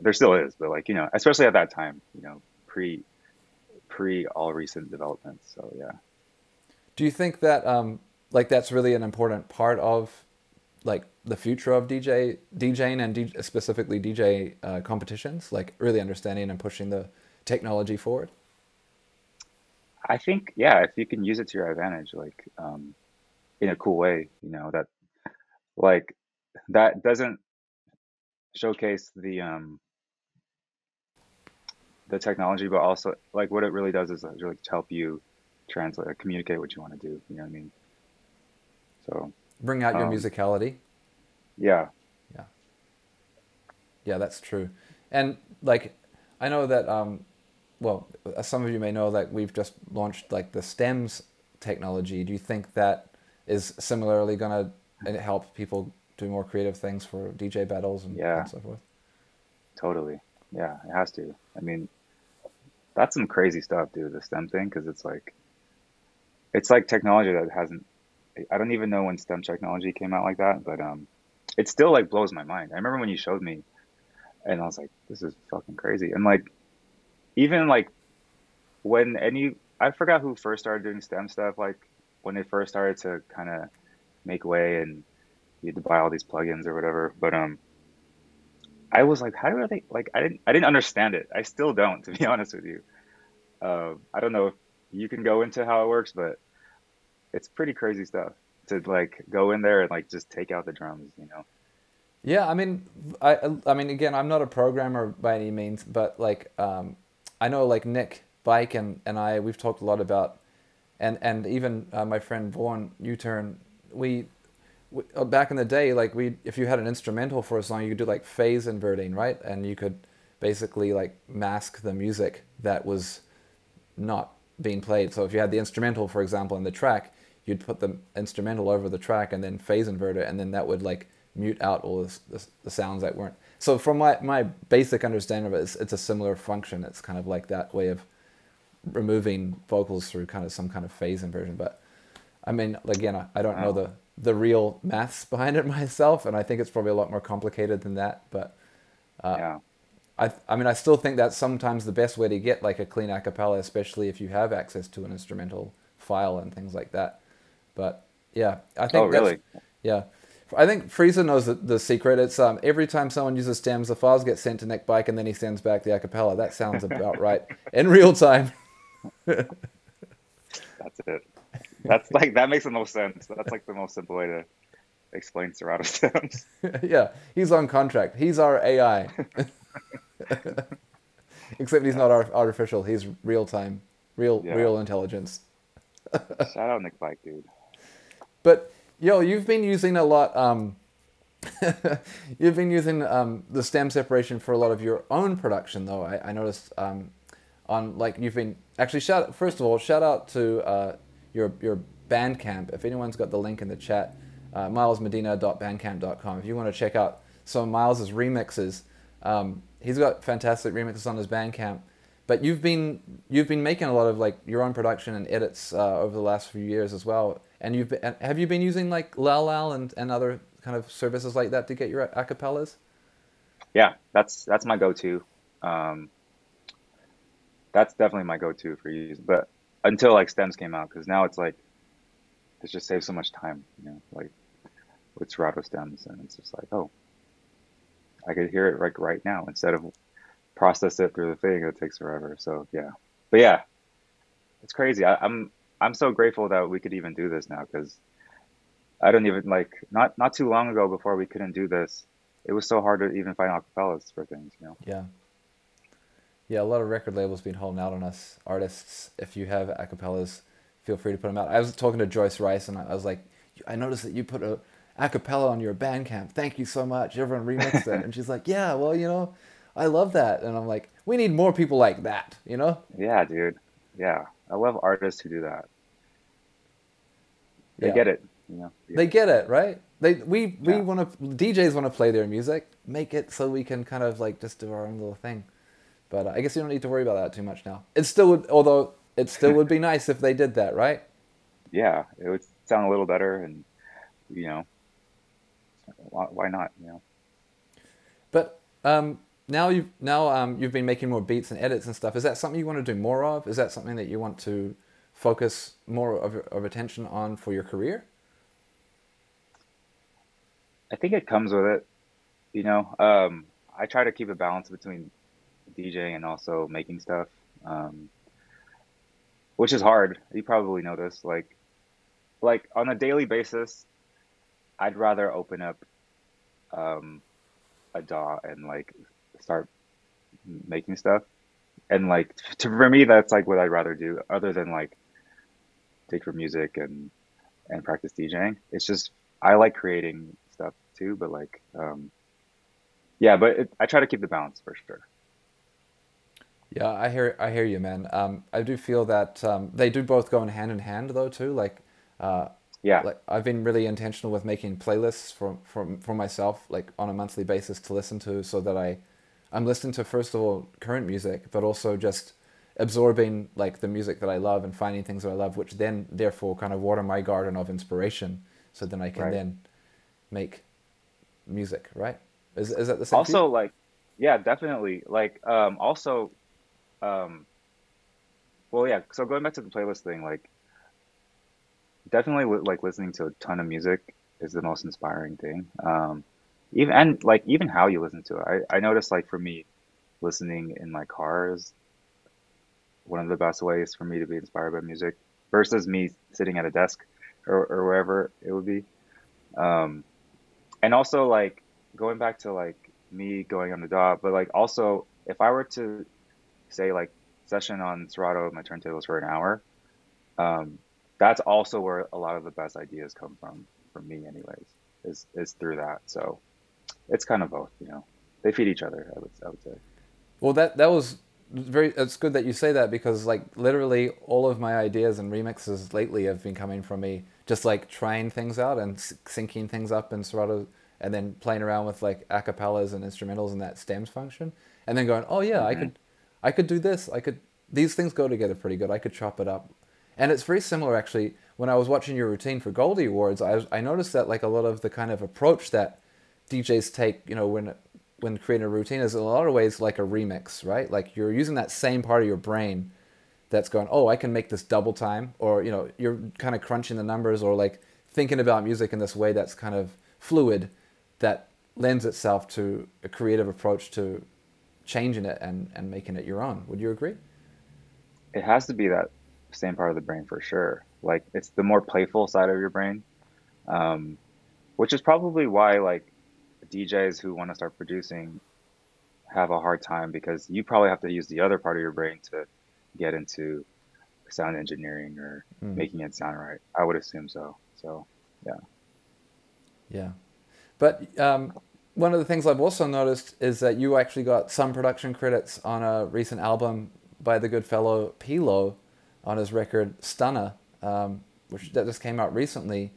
there still is, but like you know, especially at that time, you know, pre pre all recent developments. So yeah. Do you think that um like that's really an important part of like the future of DJ DJing and DJ, specifically DJ uh, competitions, like really understanding and pushing the technology forward? I think yeah, if you can use it to your advantage, like um, in a cool way, you know that like that doesn't showcase the um the technology, but also like what it really does is like, really help you translate, or communicate what you want to do. You know what I mean? So Bring out your Um, musicality. yeah, Yeah. Yeah, that's true. And like I know that um well, as some of you may know that we've just launched like the stems technology. Do you think that is similarly going to help people do more creative things for DJ battles and, Yeah. and so forth? totally. Yeah, it has to. I mean, that's some crazy stuff, dude. The STEM thing, because it's like it's like technology that hasn't. I don't even know when STEM technology came out like that, but um, it still like blows my mind. I remember when you showed me, and I was like, "This is fucking crazy." And like, even like when any, I forgot who first started doing STEM stuff. Like when they first started to kind of make way, and you had to buy all these plugins or whatever. But um, I was like, how do they like? I didn't, I didn't understand it. I still don't, to be honest with you. Uh, I don't know if you can go into how it works, but it's pretty crazy stuff to like go in there and like just take out the drums, you know? Yeah, I mean, I I mean, again, I'm not a programmer by any means, but like, um, I know like Nick Bike and, and I, we've talked a lot about, and and even uh, my friend Vaughn U-turn, we, we uh, back in the day, like we, if you had an instrumental for a song, you could do like phase inverting, right? And you could basically like mask the music that was not being played. So if you had the instrumental, for example, in the track, you'd put the instrumental over the track and then phase invert it, and then that would like mute out all this, this, the sounds that weren't. So from my, my basic understanding of it, it's, it's a similar function. It's kind of like that way of removing vocals through kind of some kind of phase inversion. But I mean, again, I, I don't know the the real maths behind it myself, and I think it's probably a lot more complicated than that. But uh, yeah. I, I mean, I still think that's sometimes the best way to get like a clean a cappella, especially if you have access to an instrumental file and things like that. But yeah, I think Oh, that's- really? yeah, I think Frieza knows the, the secret. It's um every time someone uses stems, the files get sent to Nick Bike, and then he sends back the a cappella. That sounds about right in real time. That's it. That's like, that makes the most sense. That's like the most simple way to explain Serato stems. yeah, he's on contract. He's our AI. Except he's not artificial. He's real time, real Yeah. real intelligence. Shout out Nick Bike, dude. But yo, you've been using a lot. Um, you've been using um, the stem separation for a lot of your own production, though. I, I noticed um, on like you've been actually shout. First of all, shout out to uh, your your Bandcamp. If anyone's got the link in the chat, uh, milesmedina.bandcamp.com. If you want to check out some of Miles's remixes, um, he's got fantastic remixes on his Bandcamp. But you've been you've been making a lot of like your own production and edits uh, over the last few years as well. And you've been, have you been using like Lal Lal and, and other kind of services like that to get your acapellas? Yeah, that's that's my go-to. Um, that's definitely my go-to for use. But until like stems came out, because now it's like it just saves so much time. You know, like with Serato stems, and it's just like, oh, I could hear it like right now instead of process it through the thing. It takes forever. So yeah, but yeah, it's crazy. I, I'm I'm so grateful that we could even do this now because I don't even like not not too long ago before we couldn't do this. It was so hard to even find acapellas for things, you know. Yeah. Yeah, a lot of record labels been holding out on us artists. If you have acapellas, feel free to put them out. I was talking to Joyce Rice and I was like, I noticed that you put a acapella on your Bandcamp. Thank you so much. Everyone remixed it, and she's like, Yeah, well, you know, I love that. And I'm like, we need more people like that, you know? Yeah, dude. Yeah, I love artists who do that. They Yeah. get it, you know. They get it, right? They we we Yeah. want to DJs want to play their music, make it so we can kind of like just do our own little thing. But uh, I guess you don't need to worry about that too much now. It still would, although it still would be nice if they did that, right? yeah, it would sound a little better, and you know, why, why not? You know. But um, now you've now um, you've been making more beats and edits and stuff. Is that something you want to do more of? Is that something that you want to focus more of, of attention on for your career? I think it comes with it. You know, um, I try to keep a balance between DJing and also making stuff, um, which is hard. You probably notice, like, like on a daily basis, I'd rather open up um, a DAW and like start making stuff, and like to, for me, that's like what I'd rather do, other than like dig for music and and practice DJing. It's just I like creating stuff too, but like, um, yeah, but it, I try to keep the balance for sure. Yeah, I hear I hear you, man. Um, I do feel that um, they do both go in hand in hand, though, too. Like, uh, Yeah, like I've been really intentional with making playlists for for for myself, like on a monthly basis to listen to, so that I, I'm listening to first of all current music, but also just absorbing like the music that I love and finding things that I love, which then therefore kind of water my garden of inspiration, so then I can Right. then make music. Right? Is is that the same? also like, yeah, definitely. Like, um, also, um, well, yeah. So going back to the playlist thing, like, definitely like listening to a ton of music is the most inspiring thing. Um, even and like even how you listen to it. I I noticed like for me, listening in my car is one of the best ways for me to be inspired by music versus me sitting at a desk or, or wherever it would be. Um, and also like going back to like me going on the dot, but like also if I were to say like session on Serato my turntables for an hour, um, that's also where a lot of the best ideas come from for me anyways, is is through that. So it's kind of both, you know. They feed each other, I would I would say. Well, that that was very. It's good that you say that because like literally all of my ideas and remixes lately have been coming from me just like trying things out and syncing things up in Serato and then playing around with like acapellas and instrumentals and that stems function and then going, oh yeah, I mm-hmm. could, I could do this. I could. These things go together pretty good. I could chop it up, and it's very similar actually. When I was watching your routine for Goldie Awards, I was, I noticed that like a lot of the kind of approach that DJs take, you know, when when creating a routine is in a lot of ways like a remix, right? Like you're using that same part of your brain that's going, oh, I can make this double time, or you know, you're kind of crunching the numbers, or like thinking about music in this way that's kind of fluid, that lends itself to a creative approach to changing it and and making it your own. Would you agree? It has to be that same part of the brain for sure. Like it's the more playful side of your brain, um, which is probably why like DJs who want to start producing have a hard time because you probably have to use the other part of your brain to get into sound engineering or Hmm. making it sound right. I would assume so. So yeah. Yeah, but um, one of the things I've also noticed is that you actually got some production credits on a recent album by the good fellow P-Lo on his record Stunner, um, which that just came out recently.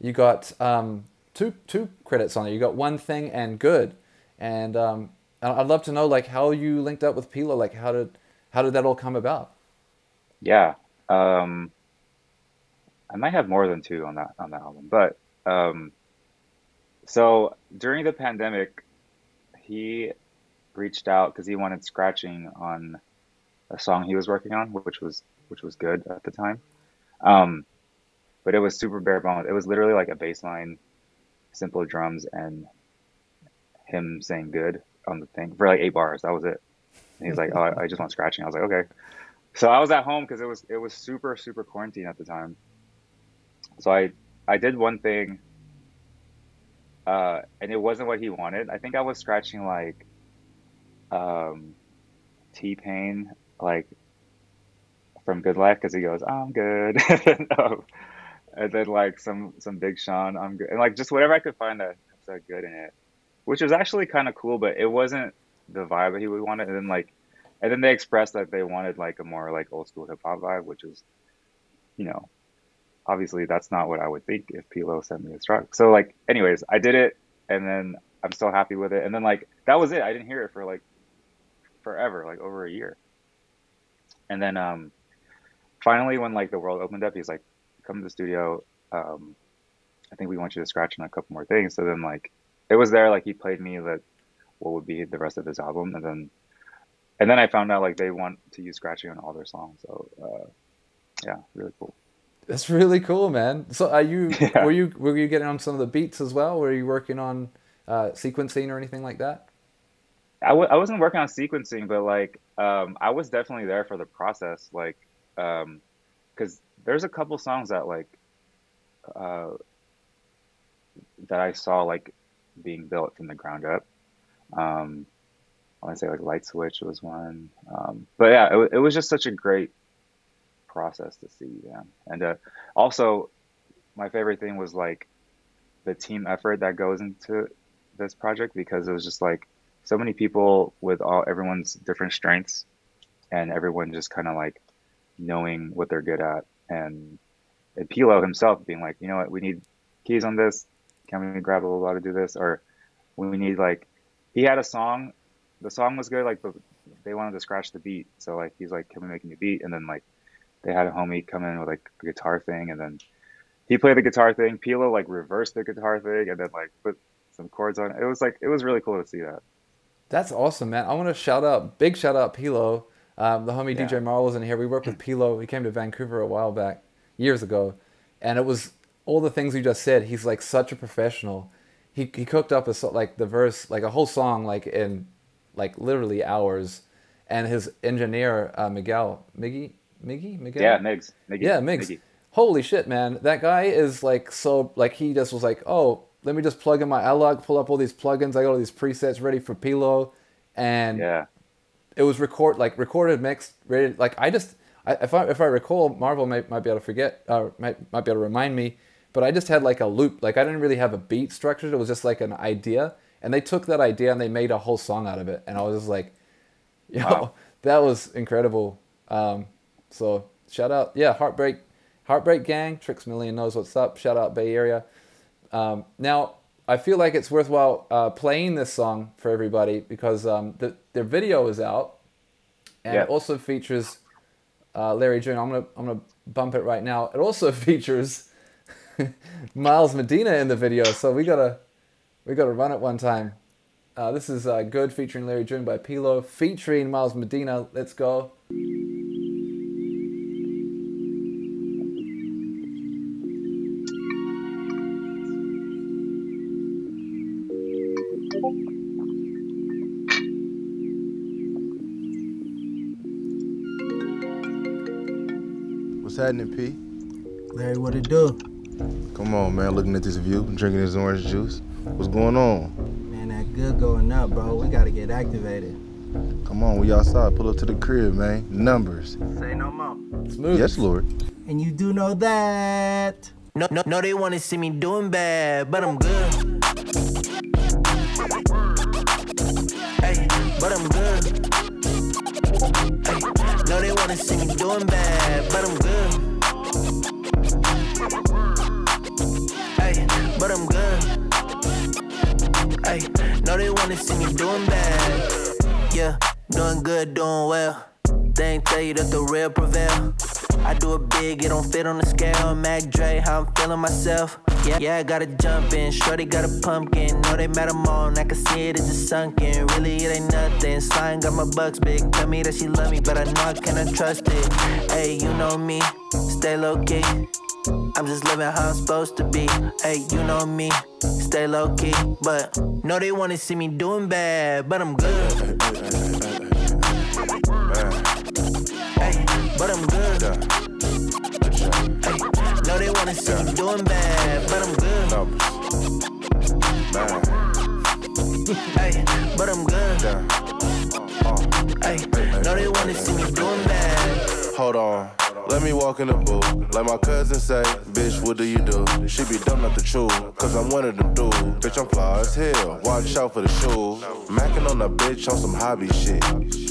You got um, two two credits on it. You got one thing and good, and um, I'd love to know like how you linked up with P-Lo. Like how did how did that all come about? Yeah. Um, I might have more than two on that on that album, but um, so during the pandemic, he reached out because he wanted scratching on a song he was working on, which was which was good at the time. Um, but it was super bare bones. It was literally like a bass line, simple drums, and him saying "good" on the thing for like eight bars. That was it. And he's like, "Oh, I, just want scratching." I was like, "Okay." So I was at home because it was it was super super quarantine at the time. So I I did one thing, uh, and it wasn't what he wanted. I think I was scratching like um, T Pain, like from Good Life, because he goes, "I'm good," and then like some some Big Sean, "I'm good," and like just whatever I could find that said good in it, which was actually kind of cool, but it wasn't the vibe that he would want. And then like, and then they expressed that they wanted like a more like old school hip hop vibe, which is, you know, obviously that's not what I would think if P-Lo sent me a track. So like, anyways, I did it, and then I'm still happy with it. And then like that was it. I didn't hear it for like forever, like over a year. And then um, finally, when like the world opened up, he's like, "Come to the studio. Um, I think we want you to scratch on a couple more things." So then like, it was there. Like he played me that what would be the rest of his album, and then and then I found out like they want to use scratching on all their songs. So uh, yeah, really cool. That's really cool, man. So are you Yeah. were you were you getting on some of the beats as well? Were you working on uh, sequencing or anything like that? I w- I wasn't working on sequencing, but like um, I was definitely there for the process, like because there's a couple songs that like uh, that I saw like being built from the ground up. Um, I want to say like Light Switch was one, um, but yeah, it, it was just such a great process to see, yeah. And uh, also, my favorite thing was like the team effort that goes into this project because it was just like so many people with all everyone's different strengths and everyone just kind of like knowing what they're good at and, and P-Lo himself being like, you know what, we need keys on this. Can we grab a little while to do this? Or we need like he had a song, the song was good, like but they wanted to scratch the beat. So like he's like, Can we make a new beat? And then like they had a homie come in with like a guitar thing and then he played the guitar thing. P-Lo like reversed the guitar thing and then like put some chords on it. It was like it was really cool to see that. That's awesome, man. I want to shout out, big shout out P-Lo. Um, the homie Yeah. DJ Marl was in here. We worked with P-Lo. He came to Vancouver a while back, years ago, and it was all the things you just said. He's like such a professional. He he cooked up a like the verse, like a whole song, like in like literally hours. And his engineer uh, Miguel, Miggy, Miggy, Miguel, Yeah, Migs. Miggy, yeah, Migs. Miggy. Holy shit, man. That guy is like so like he just was like, oh, let me just plug in my iLok, pull up all these plugins. I got all these presets ready for P-Lo, and Yeah. It was record like recorded, mixed, ready. Like I just, I, if I if I recall, Marvel might might be able to forget, uh, might might be able to remind me. But I just had like a loop. Like I didn't really have a beat structured. It was just like an idea, and they took that idea and they made a whole song out of it. And I was just like, yo, Wow. that was incredible. Um, so shout out, yeah, Heartbreak, Heartbreak Gang, Tricks Million knows what's up. Shout out Bay Area. Um, now, I feel like it's worthwhile uh, playing this song for everybody because um, the, their video is out, and Yeah. it also features uh, Larry June. I'm gonna I'm gonna bump it right now. It also features Miles Medina in the video, so we gotta we gotta run it one time. Uh, this is uh, good featuring Larry June by P-Lo, featuring Miles Medina. Let's go. What's happening, P? Larry, what it do? Come on, man. Looking at this view, drinking this orange juice. What's going on? Man, that good going up, bro. We gotta get activated. Come on, we outside. Pull up to the crib, man. Numbers. Say no more. Smooth. Yes, Lord. And you do know that. no, no, no, they wanna see me doing bad, but I'm good. Hey, but I'm good. Hey, no, they wanna see me doing bad, wanna see me doing bad. Yeah, doing good, doing well. They ain't tell you that the real prevail. I do it big, it don't fit on the scale. Mac Dre, how I'm feeling myself. Yeah, yeah, I gotta jump in. Shorty got a pumpkin. Know they met 'em on. I can see it, it's just sunken. Really, it ain't nothing. Slime got my bucks big. Tell me that she love me, but I know I cannot trust it. Hey, you know me, stay low key. I'm just living how I'm supposed to be. Hey, you know me, stay low key. But no, they wanna see me doing bad, but I'm good. Hey, but I'm good. Hey, no, they wanna see me doing bad, but I'm good. Hey, but I'm good. Hey, no, they wanna see me doing bad. Hold on. Let me walk in the booth. Like my cousin say, bitch, what do you do? She be dumb not to chew, cause I'm one of them dudes. Bitch, I'm fly as hell. Watch out for the shoes. Macking on a bitch on some hobby shit.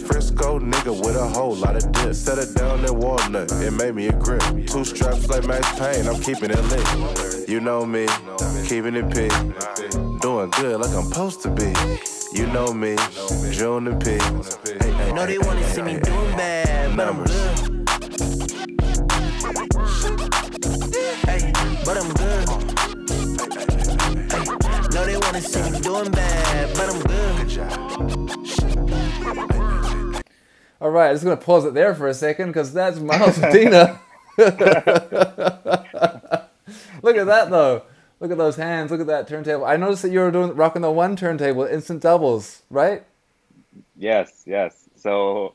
Frisco nigga with a whole lot of dip. Set it down in walnut, it made me a grip. Two straps like Max Payne, I'm keeping it lit. You know me, keeping it P. Doing good like I'm supposed to be. You know me, June and P. Hey, hey, No, they wanna hey, see me hey, doing hey. bad, but I'm Numbers. good. Hey, but I'm good. Hey, no, they wanna see me doing bad, but I'm good. All right, I'm just gonna pause it there for a second because that's Miles Medina. Look at that though. Look at those hands. Look at that turntable. I noticed that you were doing rocking the one turntable, instant doubles, right? Yes, yes. So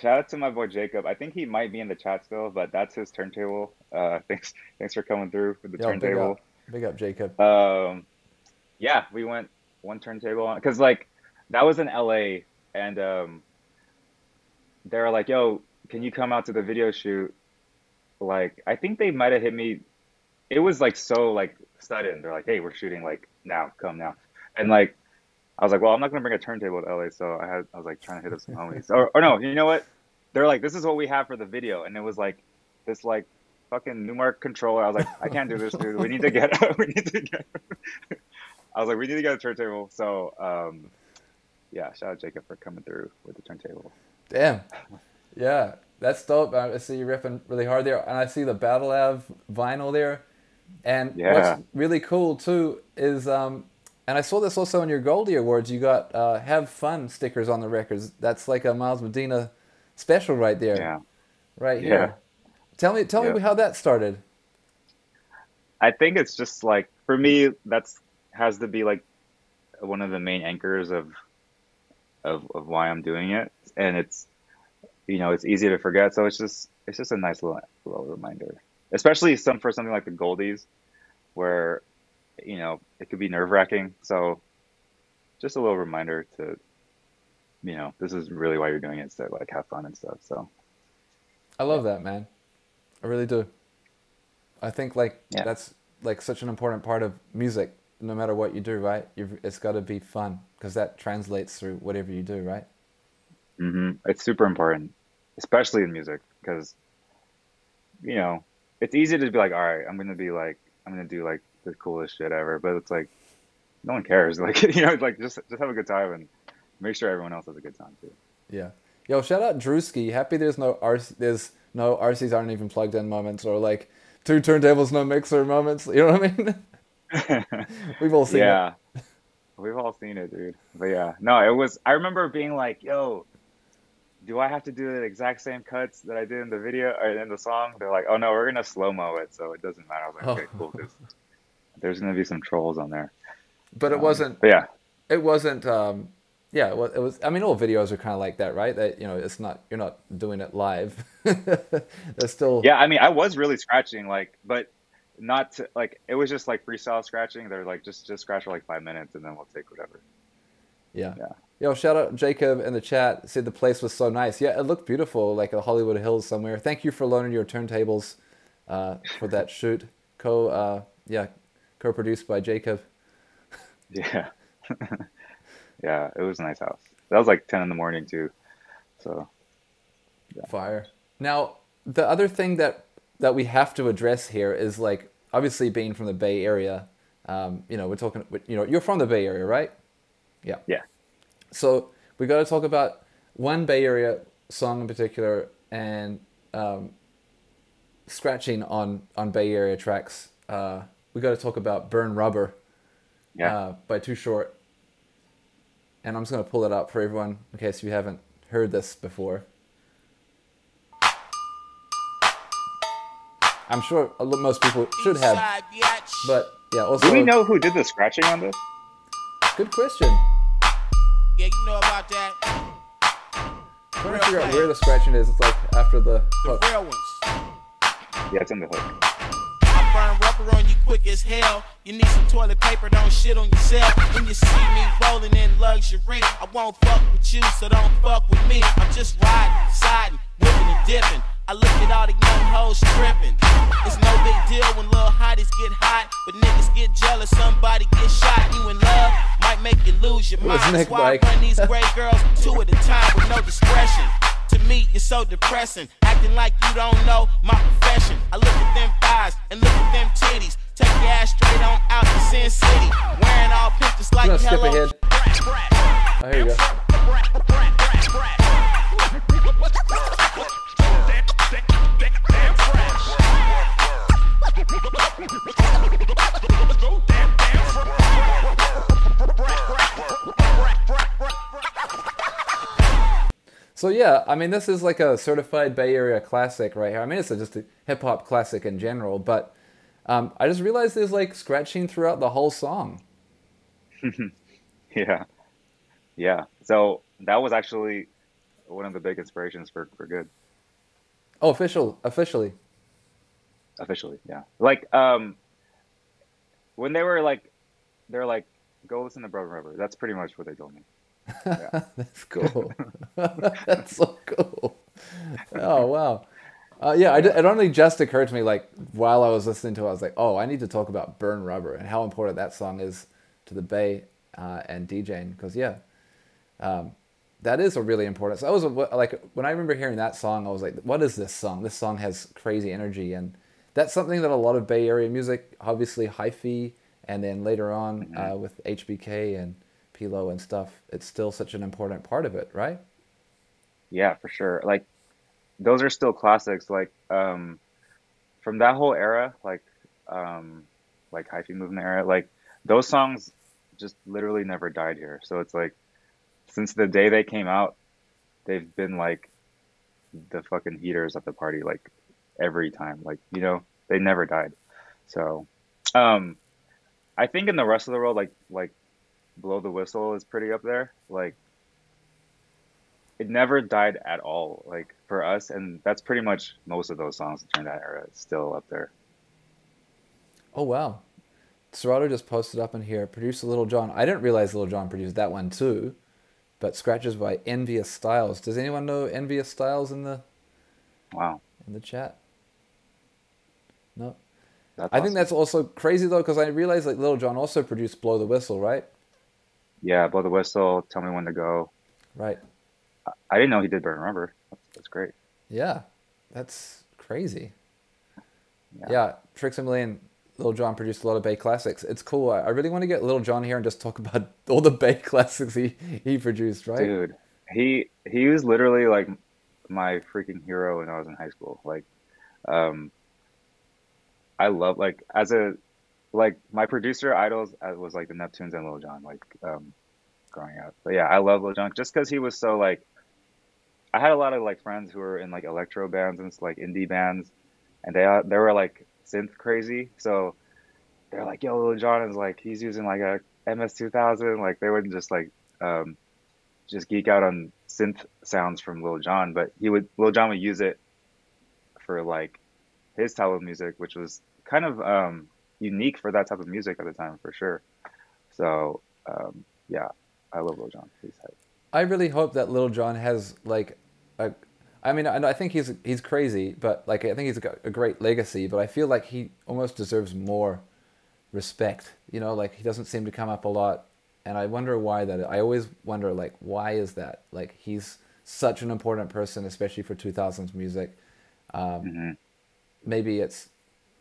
shout out to my boy Jacob. I think he might be in the chat still, but that's his turntable. Uh, thanks, thanks for coming through with the Yo, big turntable. up, big up, Jacob. Um, yeah, we went one turntable on because like that was in LA, and um, they were like, "Yo, can you come out to the video shoot?" Like, I think they might have hit me. It was like so like sudden. They're like, "Hey, we're shooting like now, come now," and like I was like, "Well, I'm not gonna bring a turntable to LA," so I had I was like trying to hit up some homies. Or, or no, you know what? They're like, "This is what we have for the video," and it was like this like fucking Numark controller. I was like, "I can't do this, dude. We need to get we need to get." I was like, we need to get a turntable. So, um, yeah, shout out Jacob for coming through with the turntable. Damn. Yeah, that's dope. I see you ripping really hard there, and I see the Battle Av vinyl there. And Yeah. what's really cool too is, um, and I saw this also in your Goldie Awards. You got uh, "Have Fun" stickers on the records. That's like a Miles Medina special right there. Yeah. Right Yeah. here. Tell me, tell me how that started. I think it's just like for me, that's has to be like one of the main anchors of of of why I'm doing it, and it's you know it's easy to forget. So it's just it's just a nice little little reminder, especially some for something like the Goldies, where you know it could be nerve wracking. So just a little reminder to you know this is really why you're doing it, to like have fun and stuff. So I love that, man. I really do. I think like Yeah. that's like such an important part of music. No matter what you do, right? You've, it's got to be fun because that translates through whatever you do, right? hmm It's super important, especially in music, because you know it's easy to be like, all right, I'm gonna be like, I'm gonna do like the coolest shit ever, but it's like no one cares. Like you know, like just just have a good time and make sure everyone else has a good time too. Yeah. Yo, shout out Drewski. Happy there's no RC, there's no RCs aren't even plugged in moments or like two turntables no mixer moments. You know what I mean? We've all seen it. yeah, we've all seen it, dude. But yeah, no, it was. I remember being like, yo. Do I have to do the exact same cuts that I did in the video or in the song? They're like, oh no, we're gonna slow mo it, so it doesn't matter. I was like, okay, Oh. cool. 'cause there's gonna be some trolls on there. But it Um, wasn't. But yeah, It wasn't. Um, yeah, it was, it was. I mean, all videos are kind of like that, right? That you know, it's not. You're not doing it live. There's still. Yeah, I mean, I was really scratching, like, but not to, like it was just like freestyle scratching. They're like, just just scratch for like five minutes, and then we'll take whatever. Yeah. Yeah. Yo, shout out Jacob in the chat. Said the place was so nice. Yeah, it looked beautiful, like a Hollywood Hills somewhere. Thank you for loaning your turntables uh, for that shoot. co uh, yeah co-produced by Jacob. Yeah. yeah, it was a nice house. That was like 10 in the morning too. So, Fire. Now, the other thing that that we have to address here is like obviously being from the Bay Area. Um, you know, we're talking. You know, you're from the Bay Area, right? Yeah. yeah. So we got to talk about one Bay Area song in particular and um, scratching on on Bay Area tracks. Uh, we got to talk about "Burn Rubber" Yeah. uh, by Too Short. And I'm just gonna pull it up for everyone in case you haven't heard this before. I'm sure most people should have, but yeah. Also, Do we know who did the scratching on this? Good question. Yeah, you know about that. trying to figure out where the scratching is. It's like after the hook. The Real ones. Yeah, it's in the hook. I burn rubber on you quick as hell. You need some toilet paper, don't shit on yourself. When you see me rolling in luxury, I won't fuck with you, so don't fuck with me. I'm just riding, siding, whipping and dipping. I look at all the young hoes tripping. It's no big deal when little hotties get hot, but niggas get jealous, somebody get shot. You in love might make you lose your It mind. Nick That's why Mike. I run these great girls two at a time with no discretion. To me, you're so depressing, acting like you don't know my profession. I look at them thighs and look at them titties. Take your ass straight on out to Sin City, wearing all pink just I'm like gonna skip hello. ahead. Oh, here you go. So yeah, I mean, this is like a certified Bay Area classic right here. I mean, it's a, just a hip hop classic in general, but um, I just realized there's like scratching throughout the whole song. Yeah. Yeah. So that was actually one of the big inspirations for, for good. Oh, official, officially. officially yeah like um when they were like they're like go listen to brother rubber that's pretty much what they told me That's cool. That's so cool. Oh wow. Uh, yeah, I, it only just occurred to me like while I was listening to it, I was like, oh, I need to talk about Burn Rubber and how important that song is to the Bay uh, and DJing because yeah, um, that is a really important. So that was like when I remember hearing that song, I was like, what is this song? This song has crazy energy and that's something that a lot of Bay Area music, obviously hyphy, and then later on uh, with HBK and P-Lo and stuff, it's still such an important part of it, right? yeah for sure. Like those are still classics. Like um from that whole era like um like hyphy movement era like those songs just literally never died here. So it's like since the day they came out they've been like the fucking heaters at the party like every time. Like you know they never died. So um i think in the rest of the world like like blow the whistle is pretty up there like it never died at all like for us and that's pretty much most of those songs during that era it's still up there Oh wow. Serato just posted up in here, producer Lil Jon. I didn't realize Lil Jon produced that one too. But scratches by Envious Styles. Does anyone know Envious Styles in the wow in the chat? No. That's I think that's also crazy though, because I realized like Lil Jon also produced Blow the Whistle, right? yeah blow the whistle tell me when to go Right. i didn't know he did burn rubber that's, that's great Yeah. That's crazy. Yeah. Yeah. Tricks a Million, Lil Jon produced a lot of Bay classics. It's cool. I I really want to get Lil Jon here and just talk about all the Bay classics he, he produced, right? dude he he was literally like my freaking hero when i was in high school like um i love like as a like my producer idols uh, was like the neptunes and lil jon like um growing up. But yeah i love lil jon just because he was so like i had a lot of like friends who were in like electro bands and like indie bands and they uh, they were like synth crazy. So they're like yo lil jon is like he's using like a ms2000 like they would just like um just geek out on synth sounds from Lil Jon, but he would Lil Jon would use it for like his type of music, which was kind of um, unique for that type of music at the time, for sure. So um, yeah, I love Lil Jon. He's hype. I really hope that Lil Jon has like a I mean, I, I think he's he's crazy, but like I think he's got a great legacy. But I feel like he almost deserves more respect. You know, like he doesn't seem to come up a lot, and I wonder why that. I always wonder like why is that? Like he's such an important person, especially for 2000s music. Um, Maybe it's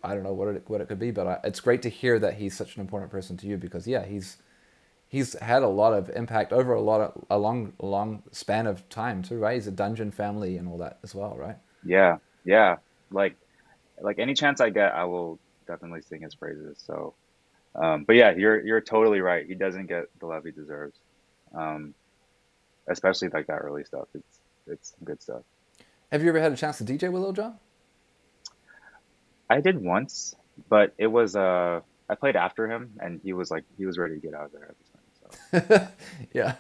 I don't know what it what it could be, but I, it's great to hear that he's such an important person to you because yeah, he's he's had a lot of impact over a lot of a long long span of time too, right? He's a dungeon family and all that as well, right? Yeah, yeah. Like, like any chance I get, I will definitely sing his praises. So, um, but yeah, you're you're totally right. He doesn't get the love he deserves, um, especially like that early stuff. It's it's good stuff. Have you ever had a chance to DJ with Lil Jon? I did once, but it was uh I played after him, and he was like he was ready to get out of there at the time. So yeah,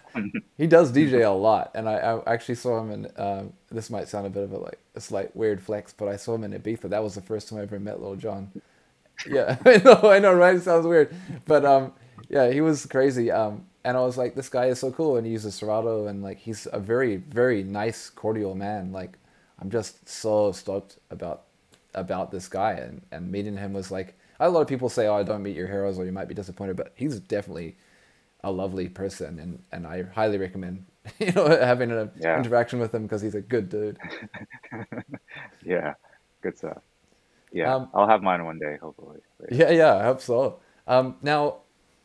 he does DJ a lot, and I, I actually saw him in. Um, this might sound a bit of a like a slight weird flex, but I saw him in Ibiza. That was the first time I ever met Lil Jon. Yeah, I know, I know, right? It sounds weird, but um, yeah, he was crazy. Um, and I was like, this guy is so cool, and he uses Serato, and like he's a very, very nice, cordial man. Like, I'm just so stoked about about this guy, and and meeting him was like. A lot of people say, "Oh, I don't meet your heroes, or you might be disappointed," but he's definitely a lovely person, and, and I highly recommend you know having an Yeah. interaction with him because he's a good dude. yeah, good stuff. Yeah, Um, I'll have mine one day, hopefully. But Yeah, yeah, I hope so. Um, now,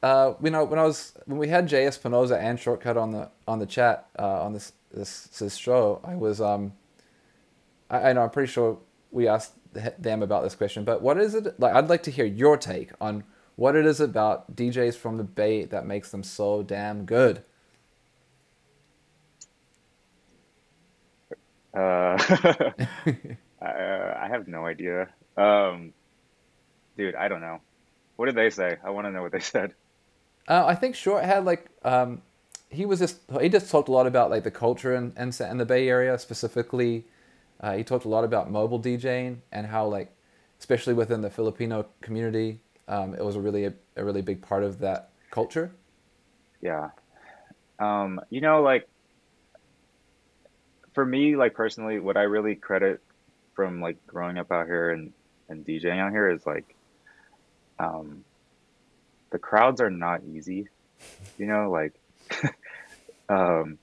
uh, you know, when I was when we had J.S. Pinoza and Shortkut on the on the chat uh, on this this this show, I was um, I, I know I'm pretty sure we asked them about this question, but what is it like? I'd like to hear your take on what it is about DJs from the Bay that makes them so damn good. Uh, I, I have no idea. Um, dude, I don't know. What did they say? I want to know what they said. Uh, I think Short had like um, he was just he just talked a lot about like the culture in in, in the Bay Area specifically. Uh, he talked a lot about mobile DJing and how like especially within the Filipino community, um, it was a really a, a really big part of that culture. Yeah. Um, you know, like for me, like personally, what I really credit from like growing up out here and and DJing out here is like um the crowds are not easy. You know, like um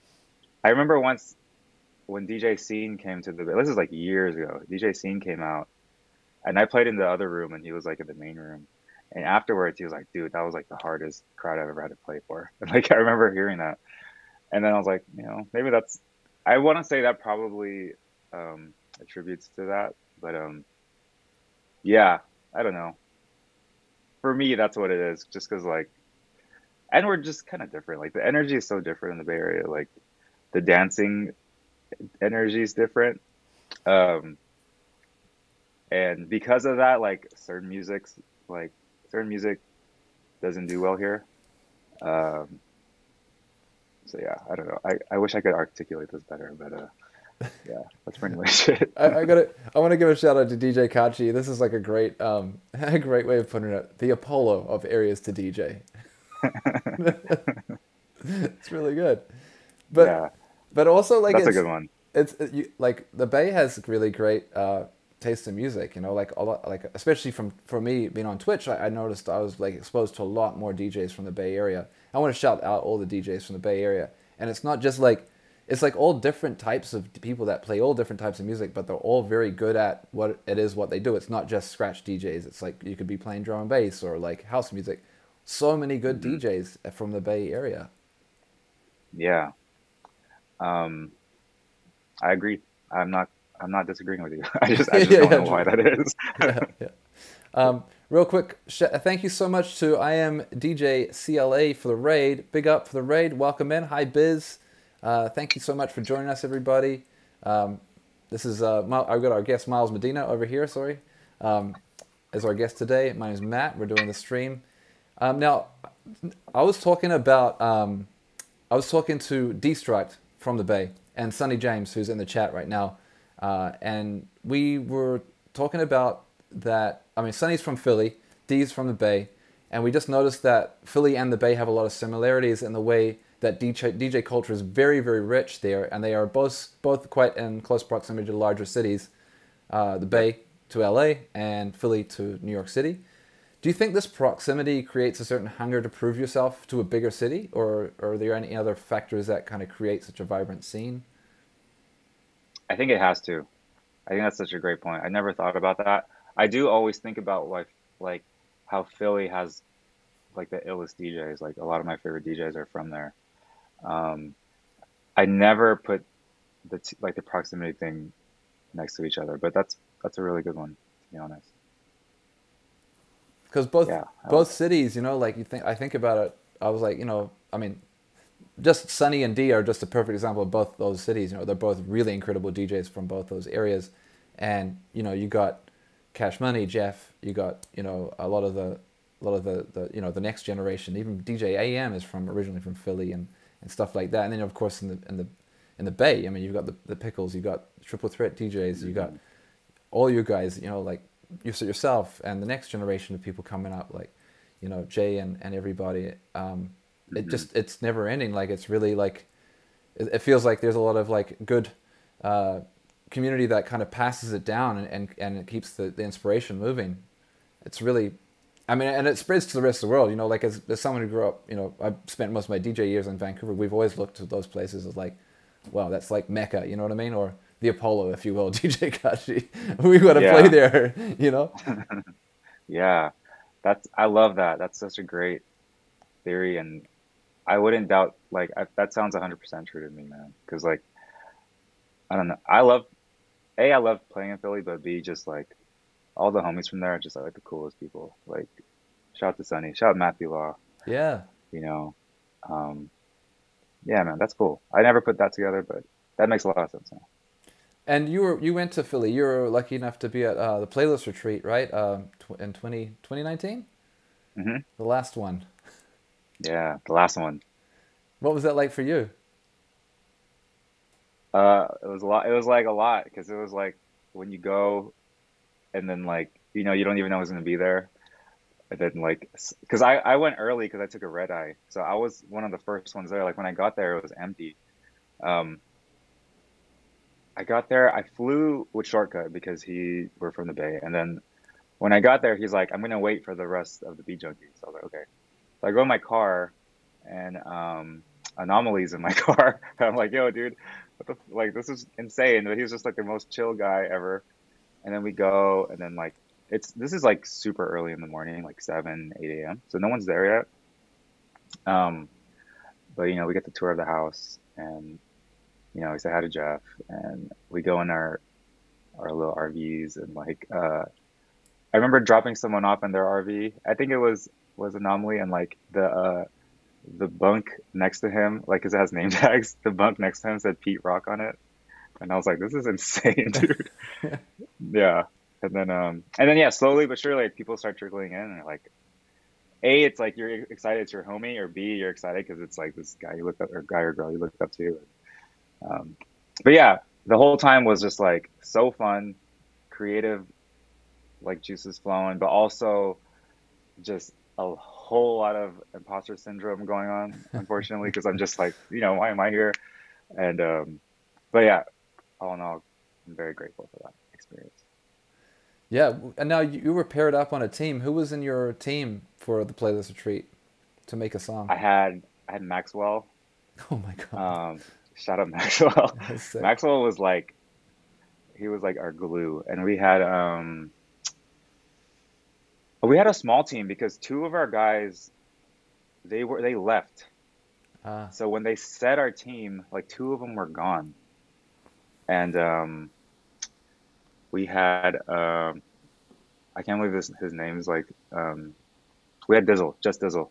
I remember once when DJ Scene came to the this is like years ago. DJ Scene came out and I played in the other room and he was like in the main room. And afterwards he was like, dude, that was like the hardest crowd I've ever had to play for. And like I remember hearing that. And then I was like, you know, maybe that's I want to say that probably um attributes to that, but um yeah, I don't know. For me that's what it is just cuz like and we're just kind of different. Like the energy is so different in the Bay Area. Like the dancing energy is different. Um and because of that, like certain music's like certain music doesn't do well here. Um, so yeah, I don't know. I, I wish I could articulate this better, but uh, yeah, that's pretty much it. I, I gotta I want to give a shout out to DJ Kachi. This is like a great um a great way of putting it. The Apollo of areas to DJ. it's really good, but yeah, but also like that's a it's, good one. it's it, you, like the Bay has really great uh, taste in music. You know, like a lot, like especially from for me being on Twitch, I, I noticed I was like exposed to a lot more DJs from the Bay Area. I want to shout out all the DJs from the Bay Area, and it's not just like it's like all different types of people that play all different types of music, but they're all very good at what it is what they do. It's not just scratch DJs. It's like you could be playing drum and bass or like house music. So many good mm-hmm. DJs uh, from the Bay Area. Yeah. Um, I agree. I'm not. I'm not disagreeing with you. I just. I just Yeah, don't yeah, know why that is. yeah, yeah. Um, real quick, sh- thank you so much to I am DJ CLA for the raid. Big up for the raid. Welcome in. Hi, Biz. Uh, thank you so much for joining us, everybody. Um, this is uh, I've got our guest Miles Medina over here. Sorry, um, as our guest today. My name is Matt. We're doing the stream. Um, now, I was talking about um, I was talking to Destruct from the Bay and Sonny James, who's in the chat right now, uh, and we were talking about that. I mean, Sonny's from Philly, Dee's from the Bay, and we just noticed that Philly and the Bay have a lot of similarities in the way that DJ DJ culture is very very rich there, and they are both both quite in close proximity to larger cities, uh, the Bay to LA and Philly to New York City. Do you think this proximity creates a certain hunger to prove yourself to a bigger city, or, or are there any other factors that kind of create such a vibrant scene? I think it has to. I think that's such a great point. I never thought about that. I do always think about like like how Philly has like the illest DJs. Like a lot of my favorite DJs are from there. Um, I never put the t- like the proximity thing next to each other, but that's that's a really good one to be honest. Because both Yeah, both cities, you know, like you think I think about it, I was like, you know, I mean, just Sunny and D are just a perfect example of both those cities. You know, they're both really incredible DJs from both those areas, and you know, you got Cash Money, Jeff, you got you know a lot of the a lot of the, the you know the next generation. Even DJ AM is from originally from Philly and, and stuff like that. And then of course in the in the in the Bay, I mean, you've got the, the pickles, you've got triple threat DJs, you got mm-hmm. all you guys, you know, like you said yourself, and the next generation of people coming up, like you know Jay and and everybody. Um, it just it's never ending. Like it's really like it, it feels like there's a lot of like good uh, community that kind of passes it down and and, and it keeps the, the inspiration moving. It's really I mean, and it spreads to the rest of the world. You know, like as, as someone who grew up, you know, I spent most of my DJ years in Vancouver. We've always looked to those places as like, wow, that's like Mecca. You know what I mean? Or the Apollo, if you will, DJ Kashi. we got to Yeah. play there. You know? Yeah, that's I love that. That's such a great theory, and I wouldn't doubt like I, that sounds 100% true to me, man. Because like I don't know, I love a I love playing in Philly, but b just like all the homies from there are just like the coolest people. Like shout out to Sunny, shout out Matthew Law. Yeah. You know, um, yeah, man, that's cool. I never put that together, but that makes a lot of sense now. And you were you went to Philly. You were lucky enough to be at uh, the playlist retreat, right? Um, tw- in 20, 2019? hmm the last one. Yeah, the last one. What was that like for you? Uh, it was a lot. It was like a lot because it was like when you go, and then like you know you don't even know who's gonna be there, and then like because I I went early because I took a red eye, so I was one of the first ones there. Like when I got there, it was empty. Um, I got there. I flew with Shortkut because he were from the Bay, and then when I got there, he's like, "I'm gonna wait for the rest of the beat junkies." So I was like, "Okay." So I go in my car, and um, Anomaly's in my car. I'm like, "Yo, dude, like? This is insane." But he was just like the most chill guy ever. And then we go, and then like it's this is like super early in the morning, like seven, eight a.m. So no one's there yet. Um, but you know, we get the tour of the house, and you know, we say hi to Jeff, and we go in our our little RVs, and like uh, I remember dropping someone off in their RV. I think it was was Anomaly, and like the uh, the bunk next to him, like 'cause it has name tags. The bunk next to him said Pete Rock on it, and I was like, "This is insane, dude." yeah, and then um, and then yeah, slowly but surely, like, people start trickling in, and like, a, it's like you're excited it's your homie, or B, you're excited because it's like this guy you look up, or guy or girl you look up to. Um, but yeah, the whole time was just like so fun, creative, like juices flowing, but also just a whole lot of imposter syndrome going on, unfortunately, because I'm just like, you know, why am I here? And um, but yeah, all in all, I'm very grateful for that experience. Yeah, and now you were paired up on a team. Who was in your team for the playlist retreat to make a song? I had I had Maxwell. Oh my god. Um, shout out Maxwell. Maxwell was like, he was like our glue, and we had um, we had a small team because two of our guys, they were they left. Ah. So when they set our team, like two of them were gone, and um, we had um, I can't believe this his name is like um, we had Dizzle, just Dizzle.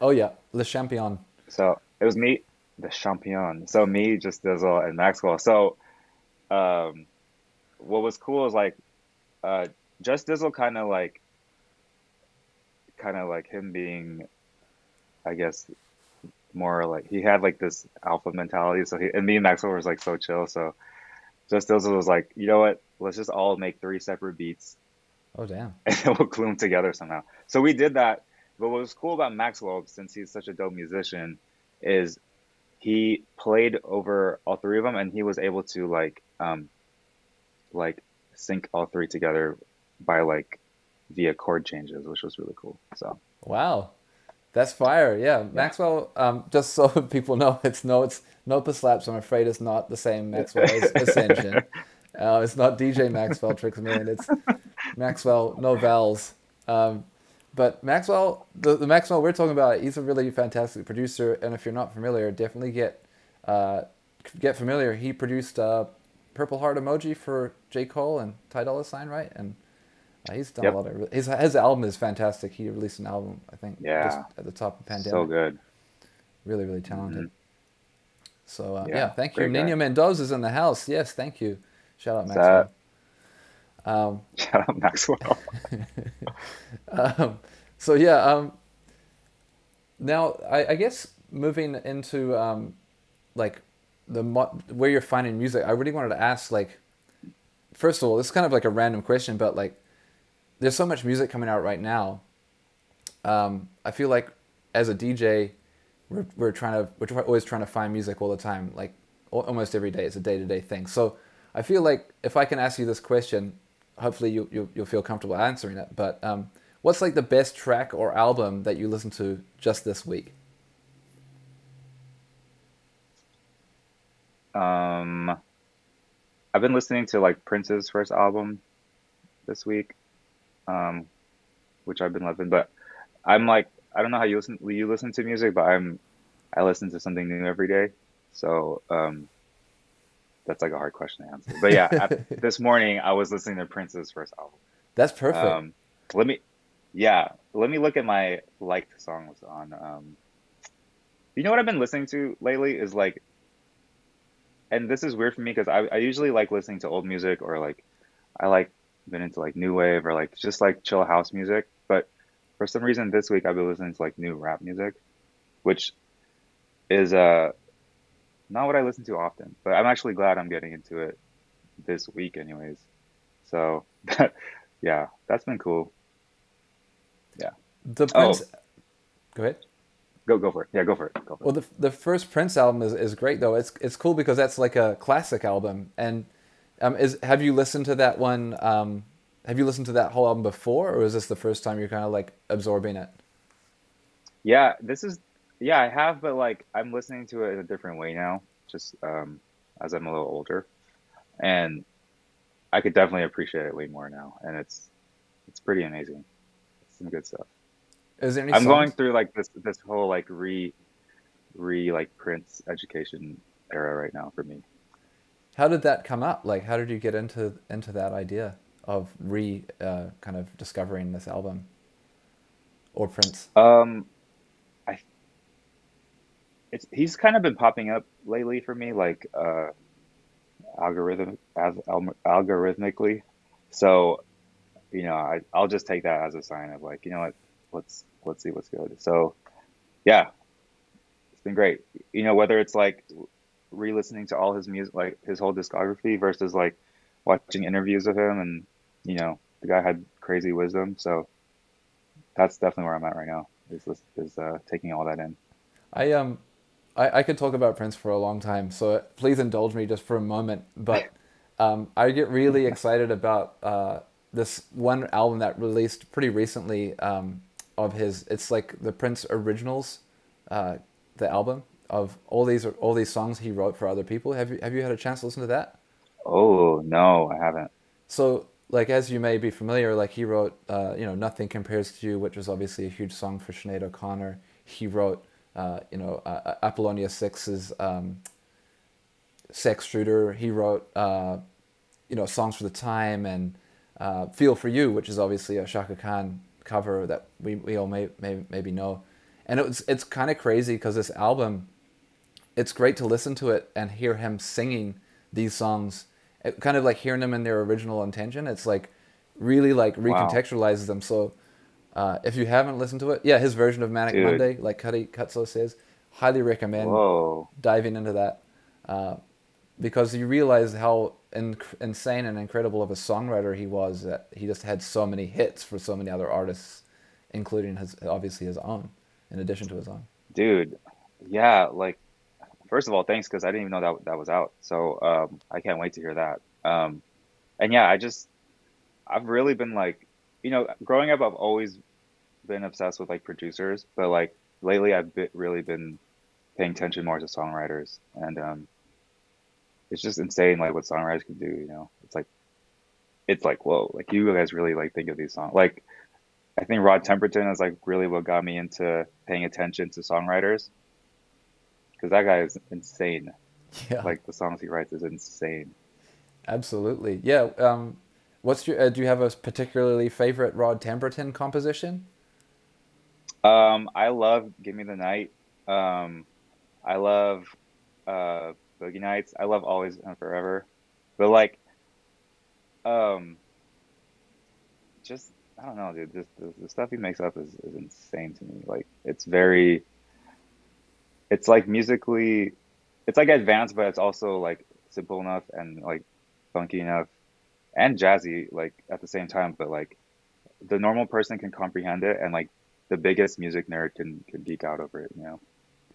Oh yeah, Le Champion. So it was me, the champion. So me, just Dizzle, and Maxwell. So um, what was cool is like uh, just Dizzle kind of like kind of like him being, I guess, more like he had like this alpha mentality. So he and me and Maxwell was like so chill. So just Dizzle was like, you know what? Let's just all make three separate beats Oh damn. and then we'll glue them together somehow. So we did that. But what was cool about Maxwell, since he's such a dope musician, is he played over all three of them, and he was able to like um, like sync all three together by like via chord changes, which was really cool. So Wow, that's fire. Yeah, Maxwell. Um, just so people know, it's no, it's Nopa Slaps. I'm afraid it's not the same Maxwell as Ascension. Uh, it's not DJ Maxwell Tricks a Million. It's Maxwell No Vowels. Um, but Maxwell, the, the Maxwell we're talking about, he's a really fantastic producer. And if you're not familiar, definitely get uh, get familiar. He produced uh, Purple Heart Emoji for J Cole and Ty Dolla Sign, right? And uh, he's done Yep. a lot of his his album is fantastic. He released an album, I think, Yeah. just at the top of the pandemic. so good. Really, really talented. Mhm. So uh, yeah, Yeah, thank you. guy. Nino Mendoza's in the house. Yes, thank you. Shout out Maxwell. Um, Shout out Maxwell. um, so yeah, um, now I, I guess moving into um, like the mo- where you're finding music, I really wanted to ask like, first of all, this is kind of like a random question, but like, there's so much music coming out right now. Um, I feel like as a DJ, we're we're trying to we're always trying to find music all the time, like almost every day. It's a day to day thing. So I feel like if I can ask you this question, hopefully you you you'll feel comfortable answering it. But um, what's like the best track or album that you listened to just this week? Um, I've been listening to like Prince's first album this week, um, which I've been loving. But I'm like, I don't know how you listen you listen to music, but I'm I listen to something new every day. So um, that's like a hard question to answer. But yeah, at, this morning I was listening to Prince's first album. That's perfect. Um, let me, yeah, let me look at my liked songs on. Um, you know what I've been listening to lately is like, and this is weird for me because I, I usually like listening to old music or like, I like been into like new wave or like just like chill house music. But for some reason this week I've been listening to like new rap music, which is uh not what I listen to often. But I'm actually glad I'm getting into it this week, anyways. So yeah, that's been cool. Yeah. The Oh. Prince. Go ahead. Go go for it. Yeah, go for it. Go for it. Well, the the first Prince album is, is great though. It's it's cool because that's like a classic album. And um, is have you listened to that one? Um, have you listened to that whole album before, or is this the first time you're kind of like absorbing it? Yeah, this is yeah, I have, but like I'm listening to it in a different way now, just um as I'm a little older. And I could definitely appreciate it way more now. And it's it's pretty amazing. It's some good stuff. Is there any? I'm songs? going through like this this whole like re re like Prince education era right now for me. How did that come up? Like, how did you get into into that idea of re uh, kind of discovering this album or Prince? Um, it's he's kind of been popping up lately for me, like uh, algorithm as al- algorithmically. So, you know, I I'll just take that as a sign of like, you know what, let's let's see what's good. So, yeah, it's been great. You know, whether it's like re-listening to all his music, like his whole discography, versus like watching interviews with him, and you know, the guy had crazy wisdom. So that's definitely where I'm at right now. Is is uh, taking all that in. I um, I, I could talk about Prince for a long time, so please indulge me just for a moment. But um, I get really excited about uh, this one album that released pretty recently um, of his. It's like the Prince Originals, uh, the album of all these all these songs he wrote for other people. Have you have you had a chance to listen to that? Oh no, I haven't. So, like as you may be familiar, like he wrote, uh, you know, "Nothing Compares to You," which was obviously a huge song for Sinead O'Connor. He wrote, uh, you know, uh, Apollonia Six's um, "Sex Shooter." He wrote, uh, you know, songs for the time and uh, "Feel for You," which is obviously a Chaka Khan cover that we, we all may, may maybe know. And it was it's kind of crazy because this album, it's great to listen to it and hear him singing these songs it, kind of like hearing them in their original intention. It's like really like Wow. recontextualizes them. So uh, if you haven't listened to it, yeah, his version of Manic Dude. Monday, like Cuddy Cutso says, highly recommend Whoa. diving into that uh, because you realize how in- insane and incredible of a songwriter he was. That he just had so many hits for so many other artists, including his obviously his own, in addition to his own. Dude, yeah, like first of all, thanks because I didn't even know that that was out. So um, I can't wait to hear that. Um, and yeah, I just I've really been like, you know, growing up, I've always been obsessed with like producers, but like lately, I've been, really been paying attention more to songwriters, and um, it's just insane like what songwriters can do. You know, it's like it's like whoa, like you guys really like think of these songs. Like I think Rod Temperton is like really what got me into paying attention to songwriters because that guy is insane. Yeah. Like the songs he writes is insane. Absolutely. Yeah. Um, what's your? Uh, do you have a particularly favorite Rod Temperton composition? Um, I love "Give Me the Night." Um, I love uh, "Boogie Nights." I love "Always and Forever," but like, um, just I don't know, dude. The stuff he makes up is, is insane to me. Like, it's very, it's like musically, it's like advanced, but it's also like simple enough and like funky enough and jazzy like at the same time. But like, the normal person can comprehend it, and like the biggest music nerd can can geek out over it. You know.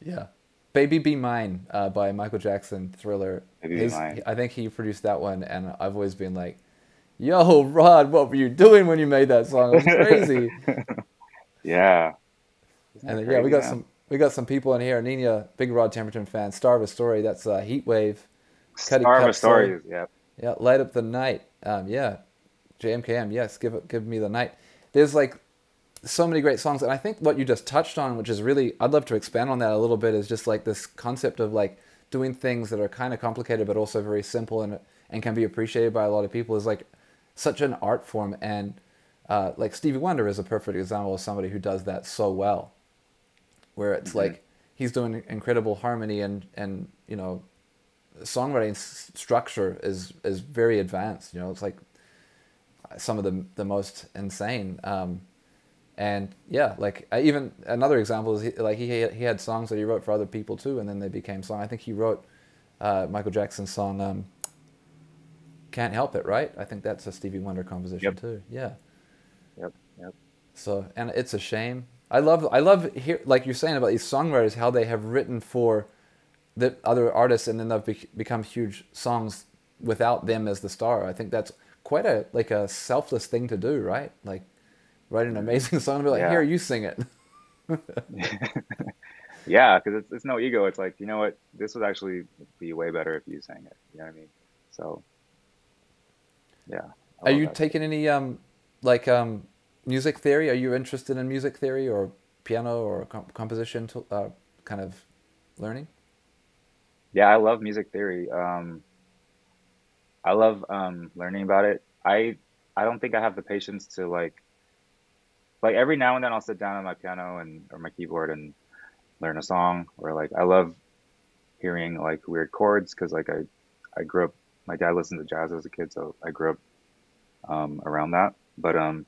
Yeah. Baby Be Mine uh, by Michael Jackson Thriller. Baby Be His- Mine. I think he produced that one, and I've always been like, yo, Rod, what were you doing when you made that song? It was crazy. Yeah. Isn't and then, yeah, we got man? some we got some people in here. Nina, big Rod Temperton fan. Star of a Story. That's uh, Heat Wave. Cuddy Star of a Story. Soul. Yeah. Light up the night. Um, yeah, JMKM. Yes, give it, give me the night. There's like so many great songs, and I think what you just touched on, which is really, I'd love to expand on that a little bit, is just like this concept of like doing things that are kind of complicated but also very simple and and can be appreciated by a lot of people is like such an art form, and uh, like Stevie Wonder is a perfect example of somebody who does that so well, where it's Mhm. like he's doing incredible harmony and and you know songwriting s- structure is is very advanced. You know, it's like some of the the most insane. Um, and yeah, like I even another example is he, like he he had songs that he wrote for other people too, and then they became song. I think he wrote uh, Michael Jackson's song um, "Can't Help It," right? I think that's a Stevie Wonder composition Yep. too. Yeah. Yep. Yep. So and it's a shame. I love I love hear like you're saying about these songwriters how they have written for the other artists and then they've bec become huge songs without them as the star. I think that's quite a like a selfless thing to do, right? Like write an amazing song and be like, Yeah. here you sing it. Yeah, because it's, it's no ego. It's like, you know what? This would actually be way better if you sang it. You know what I mean? So, yeah. I Are you taking any um like um music theory? Are you interested in music theory or piano or com- composition to, uh, kind of learning? Yeah, I love music theory. Um, I love um, learning about it. I I don't think I have the patience to like like every now and then I'll sit down on my piano and or my keyboard and learn a song or like I love hearing like weird chords because like I I grew up my dad listened to jazz as a kid so I grew up um, around that but um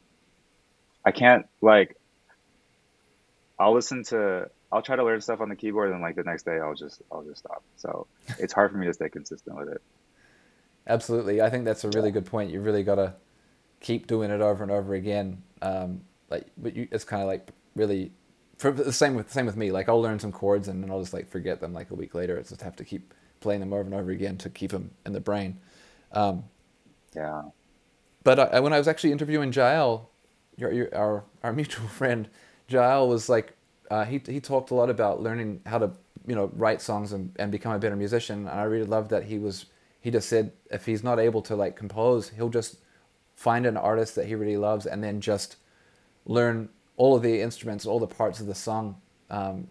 I can't like I'll listen to I'll try to learn stuff on the keyboard and like the next day I'll just I'll just stop so it's hard for me to stay consistent with it Absolutely. I think that's a really good point. You really got to keep doing it over and over again. Um, like, but you, it's kind of like really, for the same with same with me. Like, I'll learn some chords and then I'll just like forget them like a week later. It's just have to keep playing them over and over again to keep them in the brain. Um, yeah but I, when I was actually interviewing Jael, your, your, our our mutual friend, Jael was like, uh, he he talked a lot about learning how to you know write songs and, and become a better musician. And I really loved that he was he just said if he's not able to like compose, he'll just find an artist that he really loves and then just learn all of the instruments, all the parts of the song, um,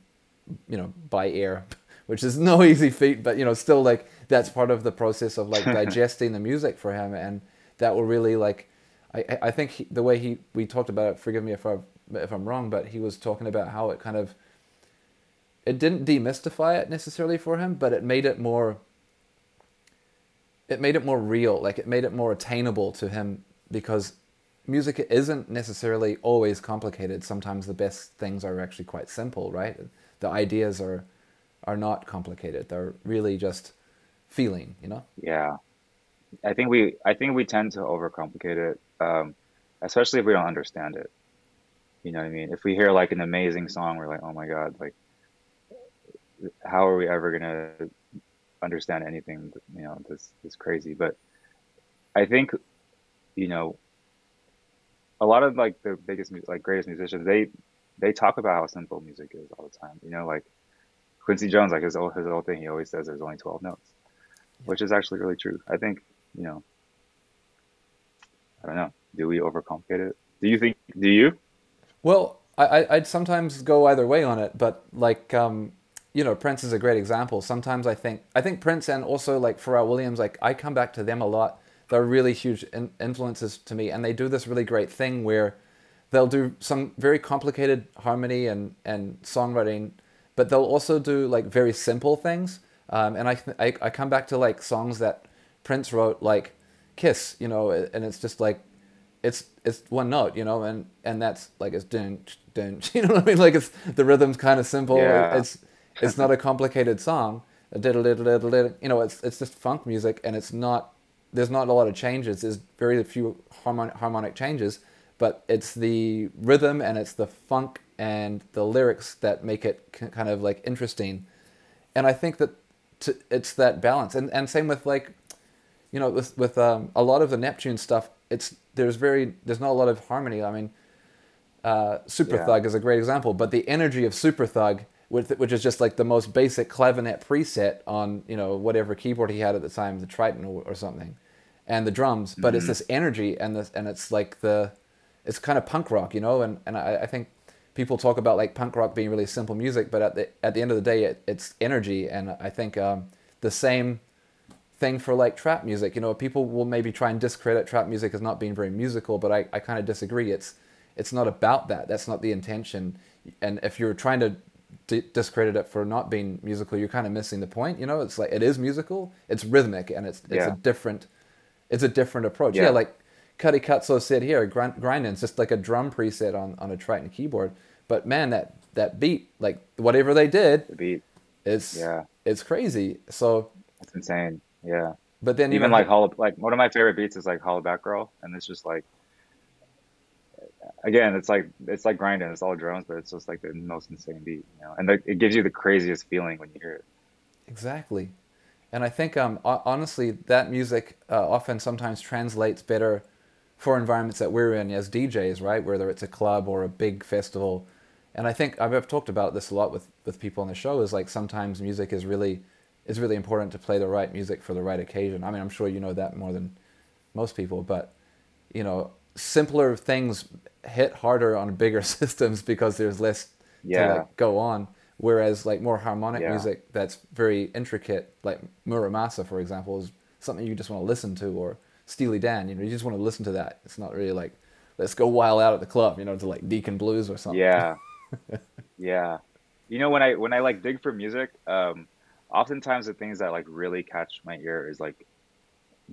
you know, by ear, which is no easy feat, but you know, still like that's part of the process of like digesting the music for him, and that will really like, I I- think he, the way he we talked about it. Forgive me if I if I'm wrong, but he was talking about how it kind of it didn't demystify it necessarily for him, but it made it more it made it more real like it made it more attainable to him because music isn't necessarily always complicated. Sometimes the best things are actually quite simple right? The ideas are are not complicated. They're really just feeling you know? Yeah, I think we I think we tend to overcomplicate it, um, especially if we don't understand it. You know what I mean? If we hear like an amazing song, we're like, oh my God, like how are we ever gonna understand anything? You know, this this crazy. But I think, you know, a lot of like the biggest, like greatest musicians, they they talk about how simple music is all the time. You know, like Quincy Jones, like his whole his whole thing, he always says there's only 12 notes, which is actually really true. I think, you know, I don't know. Do we overcomplicate it? Do you think? Do you? Well, I, I'd sometimes go either way on it, but like, um, you know, Prince is a great example. Sometimes I think, I think Prince and also like Pharrell Williams, like I come back to them a lot. They're really huge in- influences to me, and they do this really great thing where they'll do some very complicated harmony and and songwriting, but they'll also do like very simple things. Um, and I, I I come back to like songs that Prince wrote, like Kiss, you know, and it's just like it's it's one note, you know, and and that's like it's dun dun, you know what I mean? Like it's the rhythm's kind of simple. Yeah. It's it's not a complicated song. You know, it's it's just funk music, and it's not. There's not a lot of changes. There's very few harmonic harmonic changes, but it's the rhythm and it's the funk and the lyrics that make it kind of like interesting. And I think that to, it's that balance, and and same with like you know, with with um, a lot of the Neptune stuff, it's there's very there's not a lot of harmony. I mean, uh, Super Yeah. Thug is a great example, but the energy of Super Thug, with which is just like the most basic clavinet preset on you know whatever keyboard he had at the time, the Triton or, or something, and the drums. But it's Mhm. this energy and this and it's like the, it's kind of punk rock, you know, and and I, I think people talk about like punk rock being really simple music, but at the at the end of the day, it, it's energy, and I think um, the same thing for like trap music. You know, people will maybe try and discredit trap music as not being very musical, but I, I kind of disagree. It's it's not about that. That's not the intention. And if you're trying to d- discredit it for not being musical, you're kind of missing the point. You know, it's like it is musical. It's rhythmic, and it's it's Yeah. a different it's a different approach. Yeah, Yeah. like Cuddy Cutso said here, grind, grinding. It's just like a drum preset on on a Triton keyboard. But man, that that beat, like whatever they did, The beat, it's yeah, it's crazy. So, it's insane. Yeah. but then Even like Hollow, like one of my favorite beats is like Hollaback Girl, and it's just like, again, it's like it's like grinding. It's all drums, but it's just like the most insane beat, you know. And like, it gives you the craziest feeling when you hear it. Exactly. And I think, um, honestly, that music uh, often sometimes translates better for environments that we're in as DJs, right? Whether it's a club or a big festival. And I think I've, I've talked about this a lot with, with people on the show is like sometimes music is really is really important to play the right music for the right occasion. I mean, I'm sure you know that more than most people, but you know, simpler things hit harder on bigger systems because there's less to like go on. Whereas like more harmonic Yeah. music that's very intricate, like Mura Masa, for example, is something you just want to listen to, or Steely Dan. You know, you just want to listen to that. It's not really like let's go wild out at the club, you know, to like Deacon Blues or something. Yeah, yeah. You know, when I when I like dig for music, um, oftentimes the things that like really catch my ear is like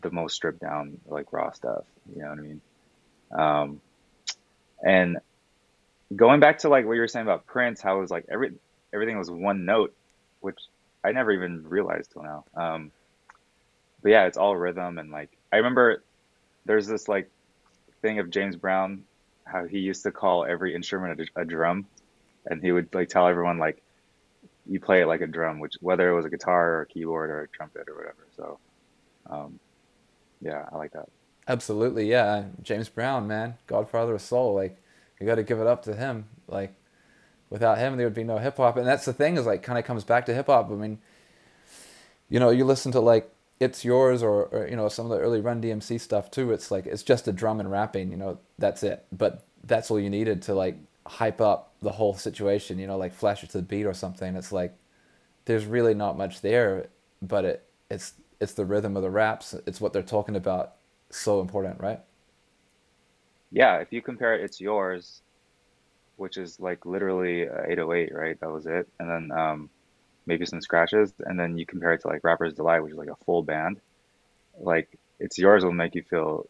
the most stripped down, like raw stuff. You know what I mean? Um, and going back to like what you were saying about Prince, how it was like every everything was one note, which I never even realized till now. Um, but yeah, it's all rhythm and like I remember there's this like thing of James Brown, how he used to call every instrument a, a drum, and he would like tell everyone like you play it like a drum, which whether it was a guitar or a keyboard or a trumpet or whatever. So, um, yeah, I like that. Absolutely, yeah. James Brown, man, Godfather of Soul. Like, you got to give it up to him. Like, without him, there would be no hip hop. And that's the thing is like, kind of comes back to hip hop. I mean, you know, you listen to like "It's Yours" or, or you know some of the early Run DMC stuff too. It's like it's just a drum and rapping. You know, that's it. But that's all you needed to like hype up the whole situation. You know, like flash it to the beat or something. It's like there's really not much there, but it it's it's the rhythm of the raps. It's what they're talking about. So important, right? Yeah, if you compare it, it's yours, which is like literally uh, 808, right? That was it, and then um, maybe some scratches, and then you compare it to like Rapper's Delight, which is like a full band. Like it's yours will make you feel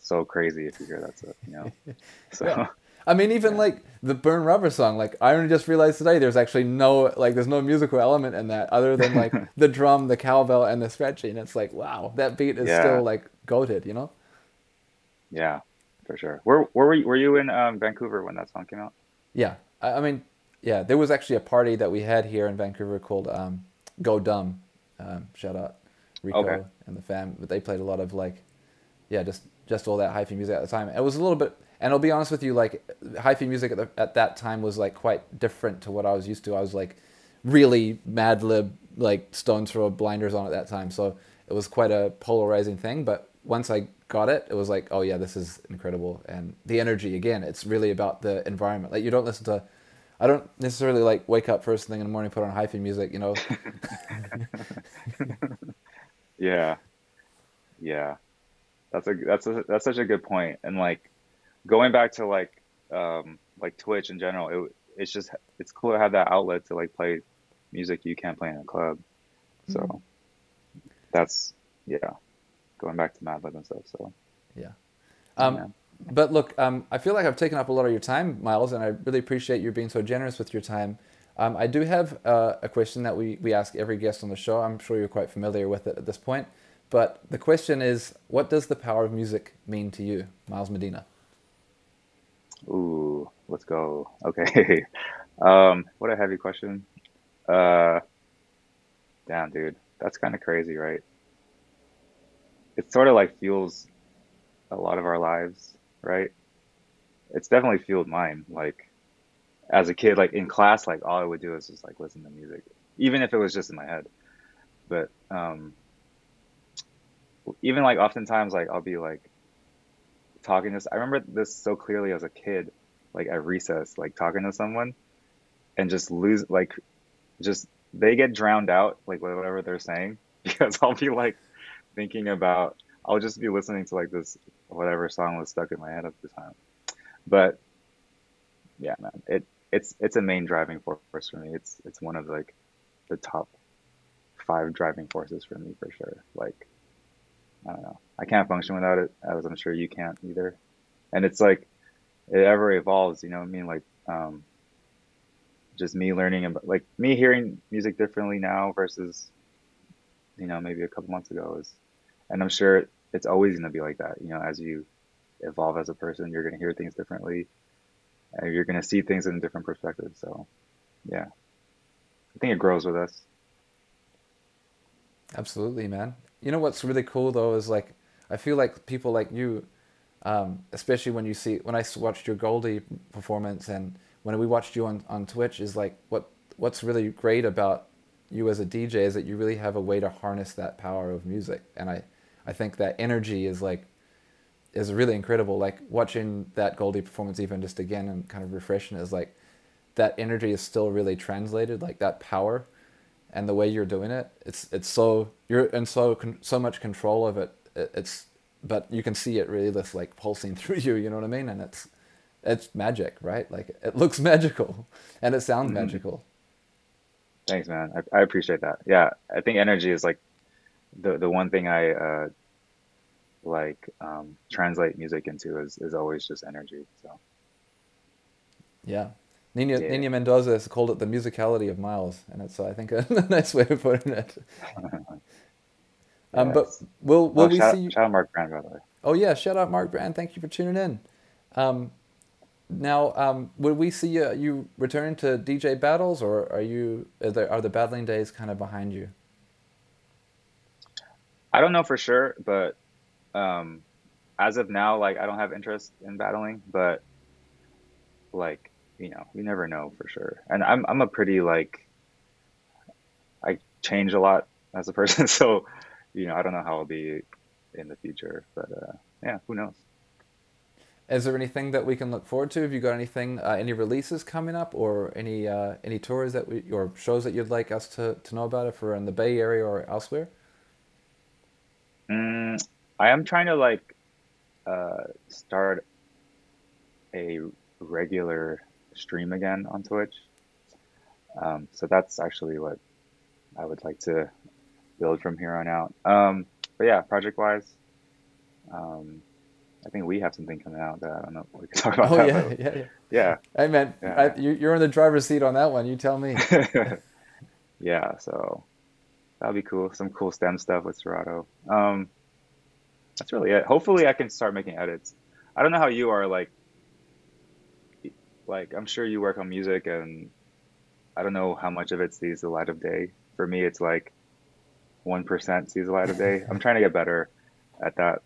so crazy if you hear that stuff, you know. So. I mean, even like the Burn Rubber song, like I only just realized today there's actually no like there's no musical element in that other than like the drum, the cowbell, and the scratching. It's like wow, that beat is Yeah. still like goated, you know? yeah, for sure. Where where were you, were you in um, Vancouver when that song came out? Yeah, I, I mean, yeah, there was actually a party that we had here in Vancouver called um, Go Dumb. Um, shout out Rico Okay. and the fam. But they played a lot of like, yeah, just just all that hyphy music at the time. It was a little bit, and I'll be honest with you, like hyphy music at, the, at that time was like quite different to what I was used to. I was like really Madlib, like Stones Throw blinders on at that time, so it was quite a polarizing thing. But once I got it, it was like, oh yeah, this is incredible, and the energy again. It's really about the environment. Like you don't listen to. I don't necessarily like wake up first thing in the morning, put on hyphy music, you know. Yeah, yeah, that's a that's a that's such a good point. And like going back to like um like Twitch in general, it it's just it's cool to have that outlet to like play music you can't play in a club. So that's yeah, going back to Madlib and stuff. So Yeah. Um, Yeah. But look, um, I feel like I've taken up a lot of your time, Miles, and I really appreciate you being so generous with your time. Um, I do have uh, a question that we, we ask every guest on the show. I'm sure you're quite familiar with it at this point. But the question is, what does the power of music mean to you, Miles Medina? Ooh, let's go. Okay, um, what a heavy question. Uh, damn, dude, that's kind of crazy, right? It sort of like fuels a lot of our lives, right? It's definitely fueled mine. Like as a kid, like in class, like all I would do is just like listen to music, even if it was just in my head. But um, even like oftentimes, like I'll be like talking to. I remember this so clearly as a kid, like at recess, like talking to someone, and just lose like, just they get drowned out, like whatever they're saying, because I'll be like thinking about. I'll just be listening to like this whatever song was stuck in my head at the time. But yeah, man, it it's it's a main driving force for me. It's it's one of like the top five driving forces for me for sure. Like I don't know, I can't function without it, as I'm sure you can't either. And it's like it ever evolves, you know what I mean? Like um, just me learning about like me hearing music differently now versus you know maybe a couple months ago is, and I'm sure it's always going to be like that. You know, as you evolve as a person, you're going to hear things differently and you're going to see things in a different perspective. So, yeah, I think it grows with us. Absolutely, man. You know what's really cool though is like I feel like people like you, um, especially when you see when I watched your Goldie performance and when we watched you on, on Twitch is like what what's really great about you as a DJ is that you really have a way to harness that power of music and I I think that energy is like is really incredible. Like watching that Goldie performance even just again and kind of refreshing is like that energy is still really translated like that power and the way you're doing it it's it's so you're in so con- so much control of it It- it's but you can see it really just like pulsing through you you know what i mean and it's it's magic right like it looks magical and it sounds Mhm. magical Thanks, man. I, I appreciate that. Yeah, I think energy is like the the one thing I uh, like um, translate music into is is always just energy. So yeah Nina, Yeah. Nina Mendoza has called it the musicality of Miles, and it's I think a nice way of putting it. Um, but Yes. will will oh, we shout, see? shout out Mark Brand by the way. Oh yeah, shout out Mark Brand. Thank you for tuning in. Um, now, um, would we see you, you return to DJ battles, or are you are, there, are the battling days kind of behind you? I don't know for sure, but um, as of now, like I don't have interest in battling, but like you know, you never know for sure. And I'm I'm a pretty like I change a lot as a person, so you know, I don't know how I'll be in the future, but uh, yeah, who knows? Is there anything that we can look forward to? Have you got anything, uh, any releases coming up, or any uh, any tours that we or shows that you'd like us to, to know about if we're in the Bay Area or elsewhere? Mm, I am trying to like uh, start a regular stream again on Twitch. Um, so that's actually what I would like to build from here on out. Um, but yeah, project wise, um, I think we have something coming out that I don't know we can talk about. Oh that, yeah, yeah, yeah. yeah, Hey man, Yeah. I, you, you're in the driver's seat on that one. You tell me. yeah. So that'll be cool. Some cool STEM stuff with Serato. Um, that's really it. Hopefully, I can start making edits. I don't know how you are like. Like I'm sure you work on music and I don't know how much of it sees the light of day. For me, it's like one percent sees the light of day. I'm trying to get better at that.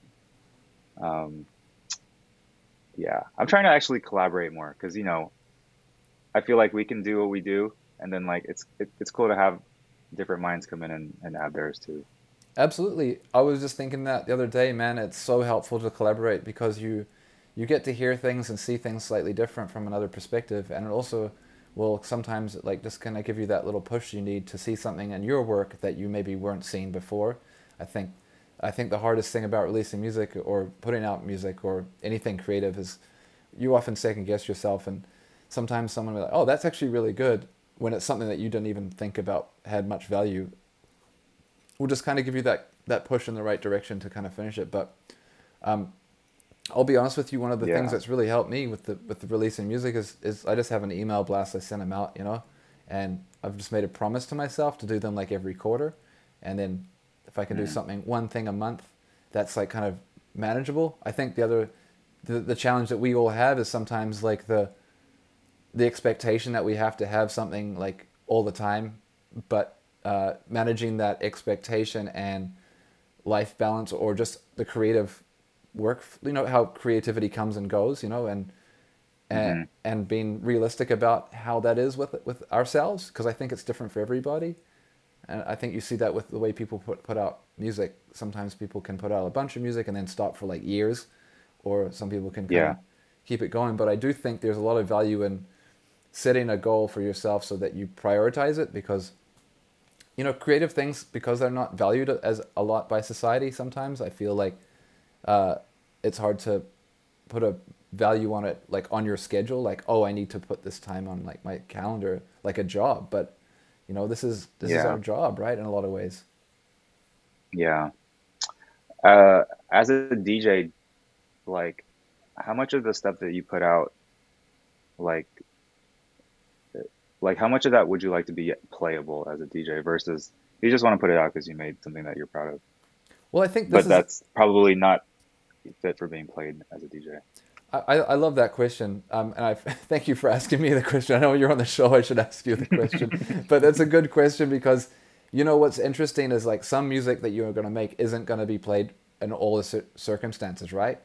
Um, yeah, I'm trying to actually collaborate more because you know, I feel like we can do what we do, and then like it's it, it's cool to have different minds come in and, and add theirs too. Absolutely. I was just thinking that the other day, man. It's so helpful to collaborate because you you get to hear things and see things slightly different from another perspective, and it also will sometimes like just kind of give you that little push you need to see something in your work that you maybe weren't seeing before. I think I think the hardest thing about releasing music or putting out music or anything creative is you often second guess yourself and sometimes someone will be like, "Oh, that's actually really good," when it's something that you didn't even think about had much value. Will just kind of give you that that push in the right direction to kind of finish it. But um, I'll be honest with you. One of the Yeah. things that's really helped me with the with the releasing music is is I just have an email blast. I send them out, you know, and I've just made a promise to myself to do them like every quarter, and then if I can do Mm. something one thing a month, that's like kind of manageable. I think the other the the challenge that we all have is sometimes like the the expectation that we have to have something like all the time, but uh, managing that expectation and life balance or just the creative work, you know, how creativity comes and goes, you know, and and Mhm. and being realistic about how that is with with ourselves because I think it's different for everybody. And I think you see that with the way people put put out music. Sometimes people can put out a bunch of music and then stop for like years, or some people can Yeah. keep it going. But I do think there's a lot of value in setting a goal for yourself so that you prioritize it because you know creative things because they're not valued as a lot by society sometimes i feel like uh, it's hard to put a value on it like on your schedule like oh i need to put this time on like my calendar like a job. But you know this is this is our job right in a lot of ways. Yeah. Uh, as a DJ, like, how much of the stuff that you put out, like, like how much of that would you like to be playable as a DJ versus you just want to put it out because you made something that you're proud of, well i think this but that's probably not fit for being played as a DJ. I, I love that question, um, and I thank you for asking me the question. I know you're on the show; I should ask you the question, but that's a good question because you know what's interesting is like some music that you're going to make isn't going to be played in all the circumstances, right?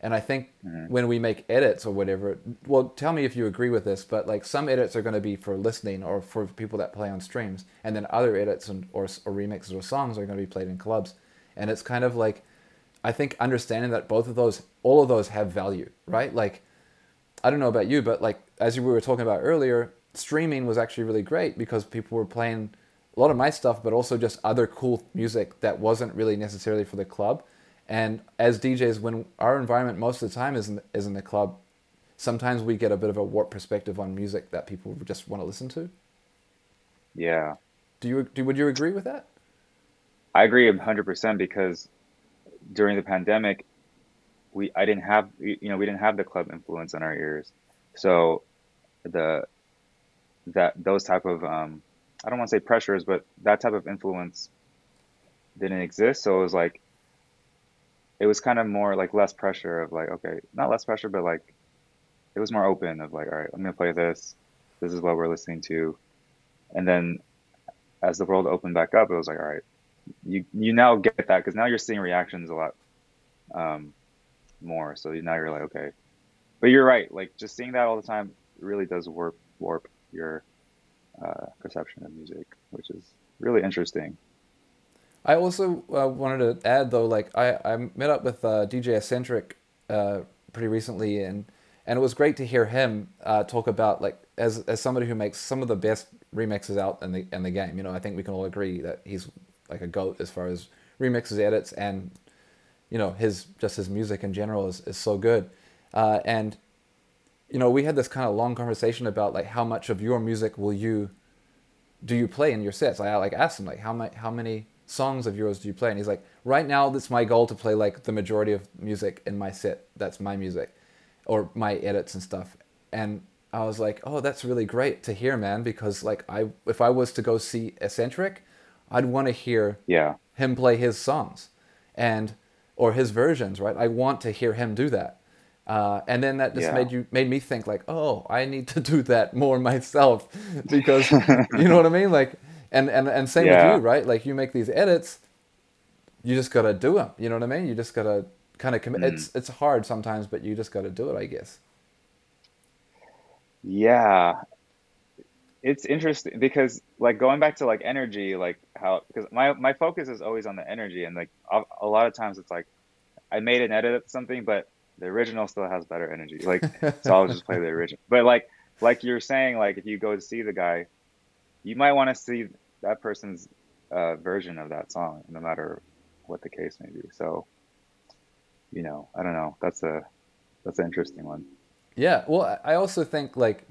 And I think when we make edits or whatever, well, tell me if you agree with this, but like some edits are going to be for listening or for people that play on streams, and then other edits and or, or remixes or songs are going to be played in clubs, and it's kind of like I think understanding that both of those, all of those have value, right? Like, I don't know about you, but like as we were talking about earlier, streaming was actually really great because people were playing a lot of my stuff, but also just other cool music that wasn't really necessarily for the club. And as DJs, when our environment most of the time is in, is in the club, sometimes we get a bit of a warped perspective on music that people just want to listen to. Yeah. Do you do? Would you agree with that? I agree a hundred percent because during the pandemic, we I didn't have you know we didn't have the club influence in our ears, so the that those type of um I don't want to say pressures, but that type of influence didn't exist. So it was like it was kind of more like less pressure of like okay not less pressure but like it was more open of like all right I'm gonna play this. This is what we're listening to. And then as the world opened back up it was like all right you you now get that because now you're seeing reactions a lot um, more. So now you're like, okay, but you're right. Like just seeing that all the time really does warp warp your uh, perception of music, which is really interesting. I also uh, wanted to add though, like I, I met up with uh, DJ Eccentric uh, pretty recently, and and it was great to hear him uh, talk about like as as somebody who makes some of the best remixes out in the in the game. You know, I think we can all agree that he's like a goat as far as remixes, edits, and you know his just his music in general is is so good. Uh, and you know, we had this kind of long conversation about like how much of your music will you do you play in your sets? I like asked him like how many how many songs of yours do you play? And he's like, right now that's my goal to play like the majority of music in my set. That's my music, or my edits and stuff. And I was like, oh, that's really great to hear, man, because like I if I was to go see Eccentric, I'd want to hear Yeah. him play his songs, and or his versions, right? I want to hear him do that. Uh, and then that just Yeah. made you made me think like, oh, I need to do that more myself because you know what I mean. Like, and and and same Yeah. with you, right? Like you make these edits, you just gotta do them. You know what I mean? You just gotta kind of commit. Mm. It's it's hard sometimes, but you just gotta do it, I guess. Yeah. It's interesting because like going back to like energy, like how because my my focus is always on the energy and like a, a lot of times it's like I made an edit of something, but the original still has better energy. Like so I'll just play the original. But like like you're saying, like if you go to see the guy, you might want to see that person's uh, version of that song, no matter what the case may be. So, you know, I don't know. That's a that's an interesting one. Yeah, well, I also think like,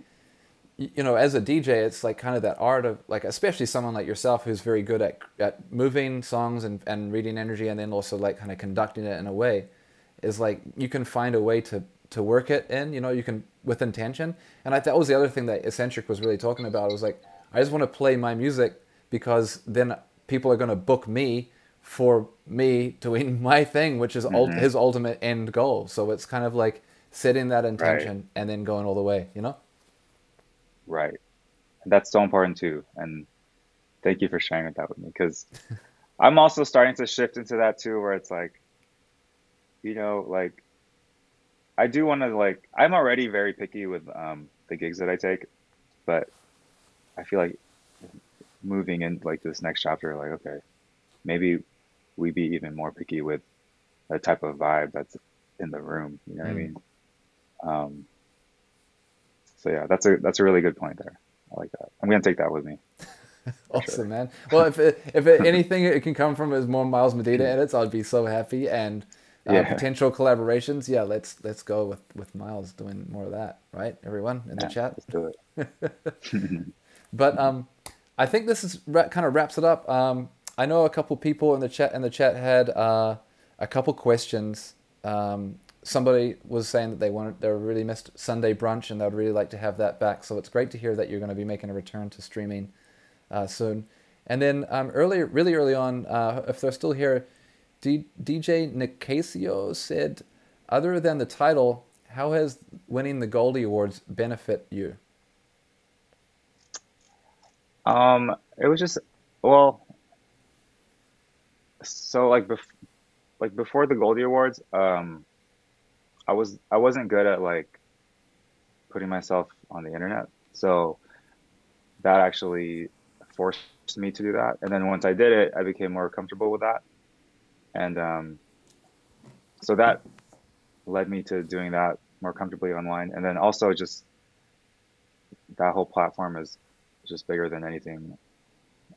you know, as a DJ, it's like kind of that art of like, especially someone like yourself who's very good at at moving songs and and reading energy, and then also like kind of conducting it in a way, is like you can find a way to to work it in. You know, you can with intention, and I that was the other thing that Eccentric was really talking about. It was like I just want to play my music because then people are going to book me for me doing my thing, which is ult- Mhm. his ultimate end goal. So it's kind of like setting that intention and then going all the way, you know? Right. That's so important too. And thank you for sharing that with me because I'm also starting to shift into that too, where it's like, you know, like I do want to like I'm already very picky with um the gigs that I take, but I feel like moving in like this next chapter, like okay, maybe we be even more picky with the type of vibe that's in the room. You know what I Mm. mean? Um, so yeah, that's a that's a really good point there. I like that. I'm gonna take that with me. Awesome, man. Well, if it, if it, anything it can come from is more Miles Medina edits, I'd be so happy. And uh, Yeah. potential collaborations, yeah, let's let's go with with Miles doing more of that, right? Everyone in the chat. let's do it. But um, I think this is kind of wraps it up. Um, I know a couple people in the chat in the chat had uh, a couple questions. Um, somebody was saying that they wanted they really missed Sunday brunch and they would really like to have that back. So it's great to hear that you're going to be making a return to streaming uh, soon. And then um, earlier, really early on, uh, if they're still here, D- DJ Nicasio said, other than the title, how has winning the Goldie Awards benefit you? Um, it was just well, so like bef like before the Goldie Awards, um, I was I wasn't good at like putting myself on the internet, so that actually forced me to do that. And then once I did it, I became more comfortable with that, and um, so that led me to doing that more comfortably online. And then also just that whole platform is just bigger than anything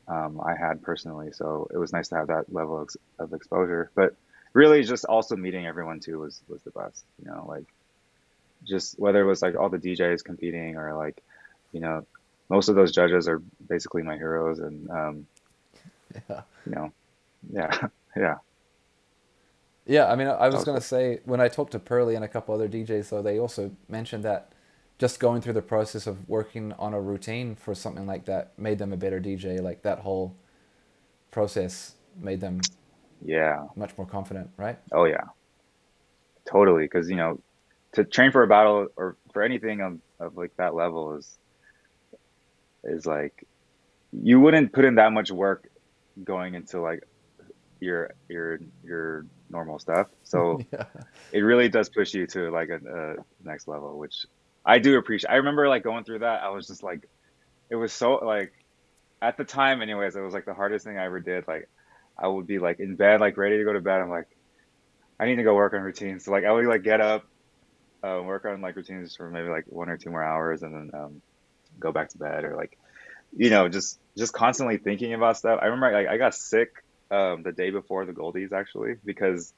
um, I had personally. So it was nice to have that level of, of exposure. But really, just also meeting everyone too was was the best. You know, like just whether it was like all the DJs competing or like, you know, most of those judges are basically my heroes, and um, Yeah. you know, yeah, yeah, Yeah, I mean, I I was was going to say when I talked to Pearly and a couple other DJs, though, they also mentioned that just going through the process of working on a routine for something like that made them a better DJ. Like that whole process made them yeah. much more confident, right? Oh yeah, totally. Because you know, to train for a battle or for anything of, of like that level is is like you wouldn't put in that much work going into like your your your normal stuff. So yeah. it really does push you to like a, a next level, which I do appreciate. I remember like going through that. I was just like, it was so like at the time, anyways, it was like the hardest thing I ever did. Like I would be like in bed, like ready to go to bed. I'm like, I need to go work on routines. So like I would like get up, uh, work on like routines for maybe like one or two more hours, and then um, go back to bed or like, you know, just just constantly thinking about stuff. I remember like I got sick um, the day before the Goldies actually because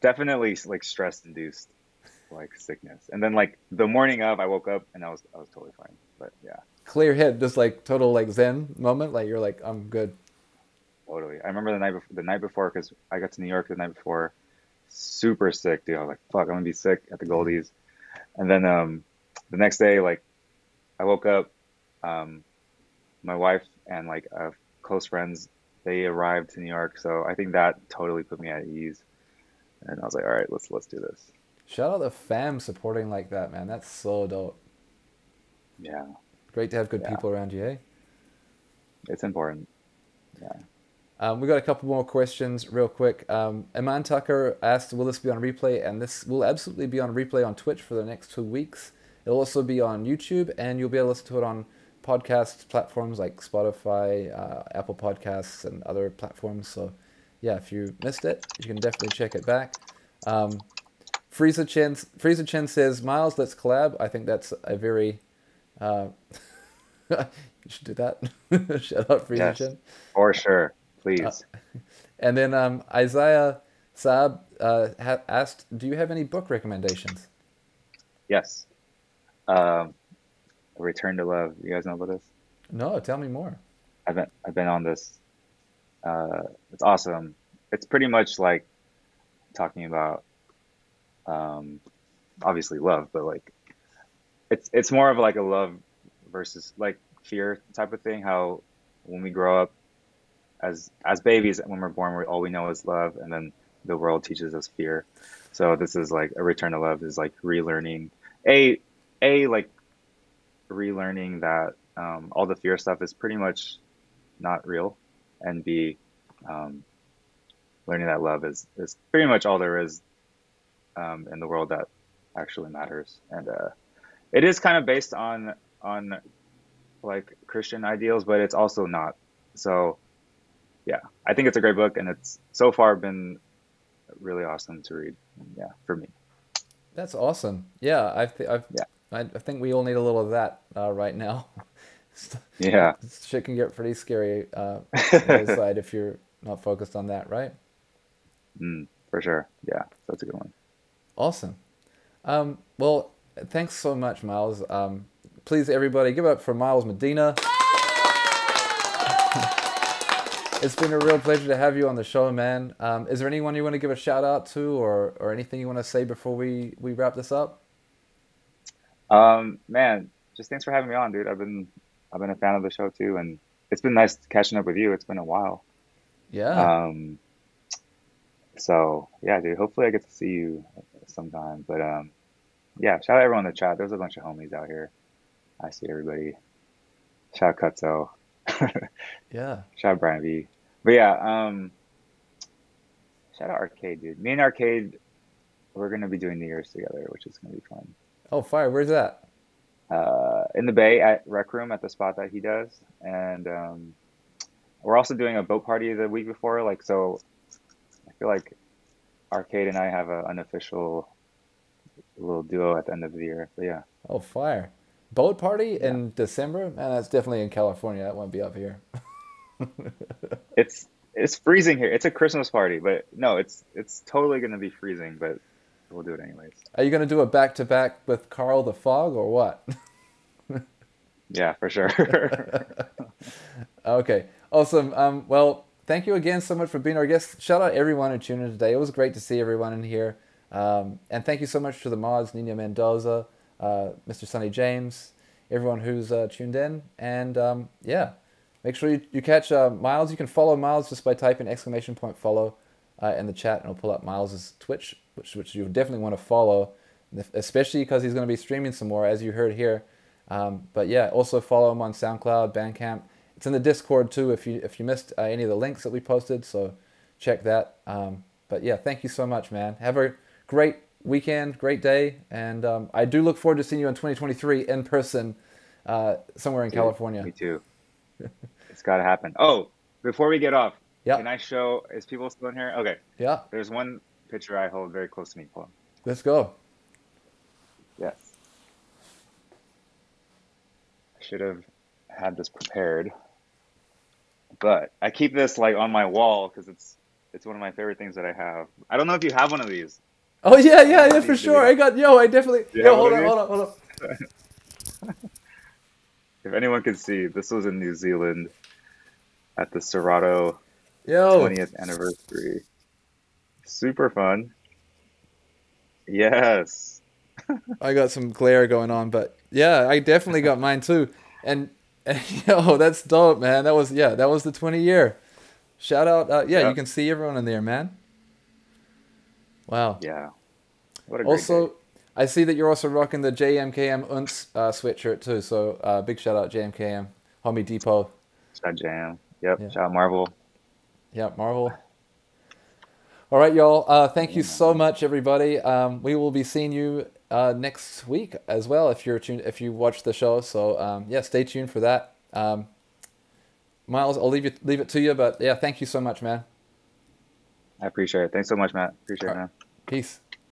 definitely like stress induced like sickness. And then like the morning of, I woke up and I was I was totally fine. But yeah, Clear head, just like total like Zen moment. Like you're like, I'm good. Totally. I remember the night before the night before because I got to New York the night before, super sick, dude. I was like, fuck, I'm gonna be sick at the Goldies. And then um, the next day, like, I woke up. Um, my wife and like uh, close friends, they arrived to New York, so I think that totally put me at ease. And I was like, all right, let's let's do this. Shout out the fam supporting like that, man. That's so dope. Yeah, Great to have good Yeah. people around you, eh? it's important. Yeah. Um, we got a couple more questions real quick. Um, Iman Tucker asked, "Will this be on replay?" And this will absolutely be on replay on Twitch for the next two weeks. It'll also be on YouTube, and you'll be able to listen to it on podcast platforms like Spotify, uh, Apple Podcasts, and other platforms. So, yeah, if you missed it, you can definitely check it back. Um, Frieza Chen, Frieza Chen says, "Miles, let's collab." I think that's a very uh, you should do that. Shout out Frieza Yes, Chen. for sure. Please. And then um, Isaiah Saab uh, ha- asked, "Do you have any book recommendations?" yes. Um, Return to Love. You guys know about this? No, tell me more. I've been I've been on this. Uh, it's awesome. It's pretty much like talking about, um, obviously love, but like, it's it's more of like a love versus like fear type of thing. How when we grow up as as babies, when we're born, we all we know is love, and then the world teaches us fear. So this is like a return to love is like relearning a a like relearning that um, all the fear stuff is pretty much not real, and B, um, learning that love is is pretty much all there is um, in the world that actually matters, and uh, it is kind of based on on like Christian ideals, but it's also not. So, yeah, I think it's a great book, and it's so far been really awesome to read. Yeah, for me. That's awesome. Yeah, I th- I've, Yeah. I, I think we all need a little of that uh, right now. Yeah. Shit can get pretty scary uh, on the other side if you're not focused on that, right? Mm, for sure. Yeah, that's a good one. Awesome. Um, well, thanks so much, Miles. Um, please, everybody, give it up for Miles Medina. It's been a real pleasure to have you on the show, man. Um, is there anyone you want to give a shout out to, or or anything you want to say before we we wrap this up? Um, man, just thanks for having me on, dude. I've been I've been a fan of the show too, and it's been nice catching up with you. It's been a while. Yeah. Um, so yeah, dude. Hopefully, I get to see you sometime. But um, yeah, shout out everyone in the chat. There's a bunch of homies out here. I see everybody. Shout out Cutso. yeah. Shout out Brian V. But yeah, um, shout out Arcade, dude. Me and Arcade, we're gonna be doing New Year's together, which is gonna be fun. Oh, fire! Where's that? uh, in the bay at Rec Room at the spot that he does, and um, we're also doing a boat party the week before. Like so, I feel like Arcade and I have an unofficial little duo at the end of the year. But yeah, Oh, fire! Boat party in December? Man, that's definitely in California. That won't be up here. it's it's freezing here. It's a Christmas party, but no, it's it's totally gonna be freezing, but we'll do it anyways. Are you gonna do a back to back with Karl the Fog or what? Yeah, for sure. Okay, awesome. Um, well, thank you again so much for being our guest. Shout out everyone who tuned in today. It was great to see everyone in here. Um, and thank you so much to the mods, Nina Mendoza, uh, Mr. Sonny James, everyone who's uh, tuned in. And um, yeah, make sure you, you catch uh, Miles. You can follow Miles just by typing exclamation point follow uh, in the chat, and it'll pull up Miles's Twitch, which which you definitely want to follow, especially because he's going to be streaming some more, as you heard here. Um, but yeah, also follow him on SoundCloud, Bandcamp. It's in the Discord too. If you if you missed uh, any of the links that we posted, so check that. Um, but yeah, thank you so much, man. Have a great weekend, great day, and um, I do look forward to seeing you in 2023 in person uh, somewhere in Dude, California. Me too. It's got to happen. Oh, before we get off, Yeah. can I show? Is people still in here? Okay. Yeah, There's one picture I hold very close to me. On. let's go. Yes. I should have had this prepared, but I keep this like on my wall because it's it's one of my favorite things that I have. I don't know if you have one of these. Oh yeah, yeah, yeah, for sure. I got yo. I definitely. Yo, hold on, hold on, hold on. If anyone could see, this was in New Zealand at the Serato Yo, 20th anniversary. Super fun. Yes. I got some glare going on, but yeah, I definitely got mine too. And, and yo, that's dope, man. That was yeah, that was the 20 year. Shout out, uh, yeah, Yeah. you can see everyone in there, man. Wow. Yeah. What a Also, day. I see that you're also rocking the JMKM Unts uh, sweatshirt too. So uh, big shout out JMKM, Homie Depot. Shout out Jam. Yep. Yeah. Shout out Marvel. Yeah, Marvel. All right, y'all. Uh, thank you so much, everybody. Um, we will be seeing you uh, next week as well if you're tuned, if you watch the show. So um, yeah, stay tuned for that. Um, Miles, I'll leave you leave it to you, but yeah, thank you so much, man. I appreciate it. Thanks so much, Matt. Appreciate it, man. Peace.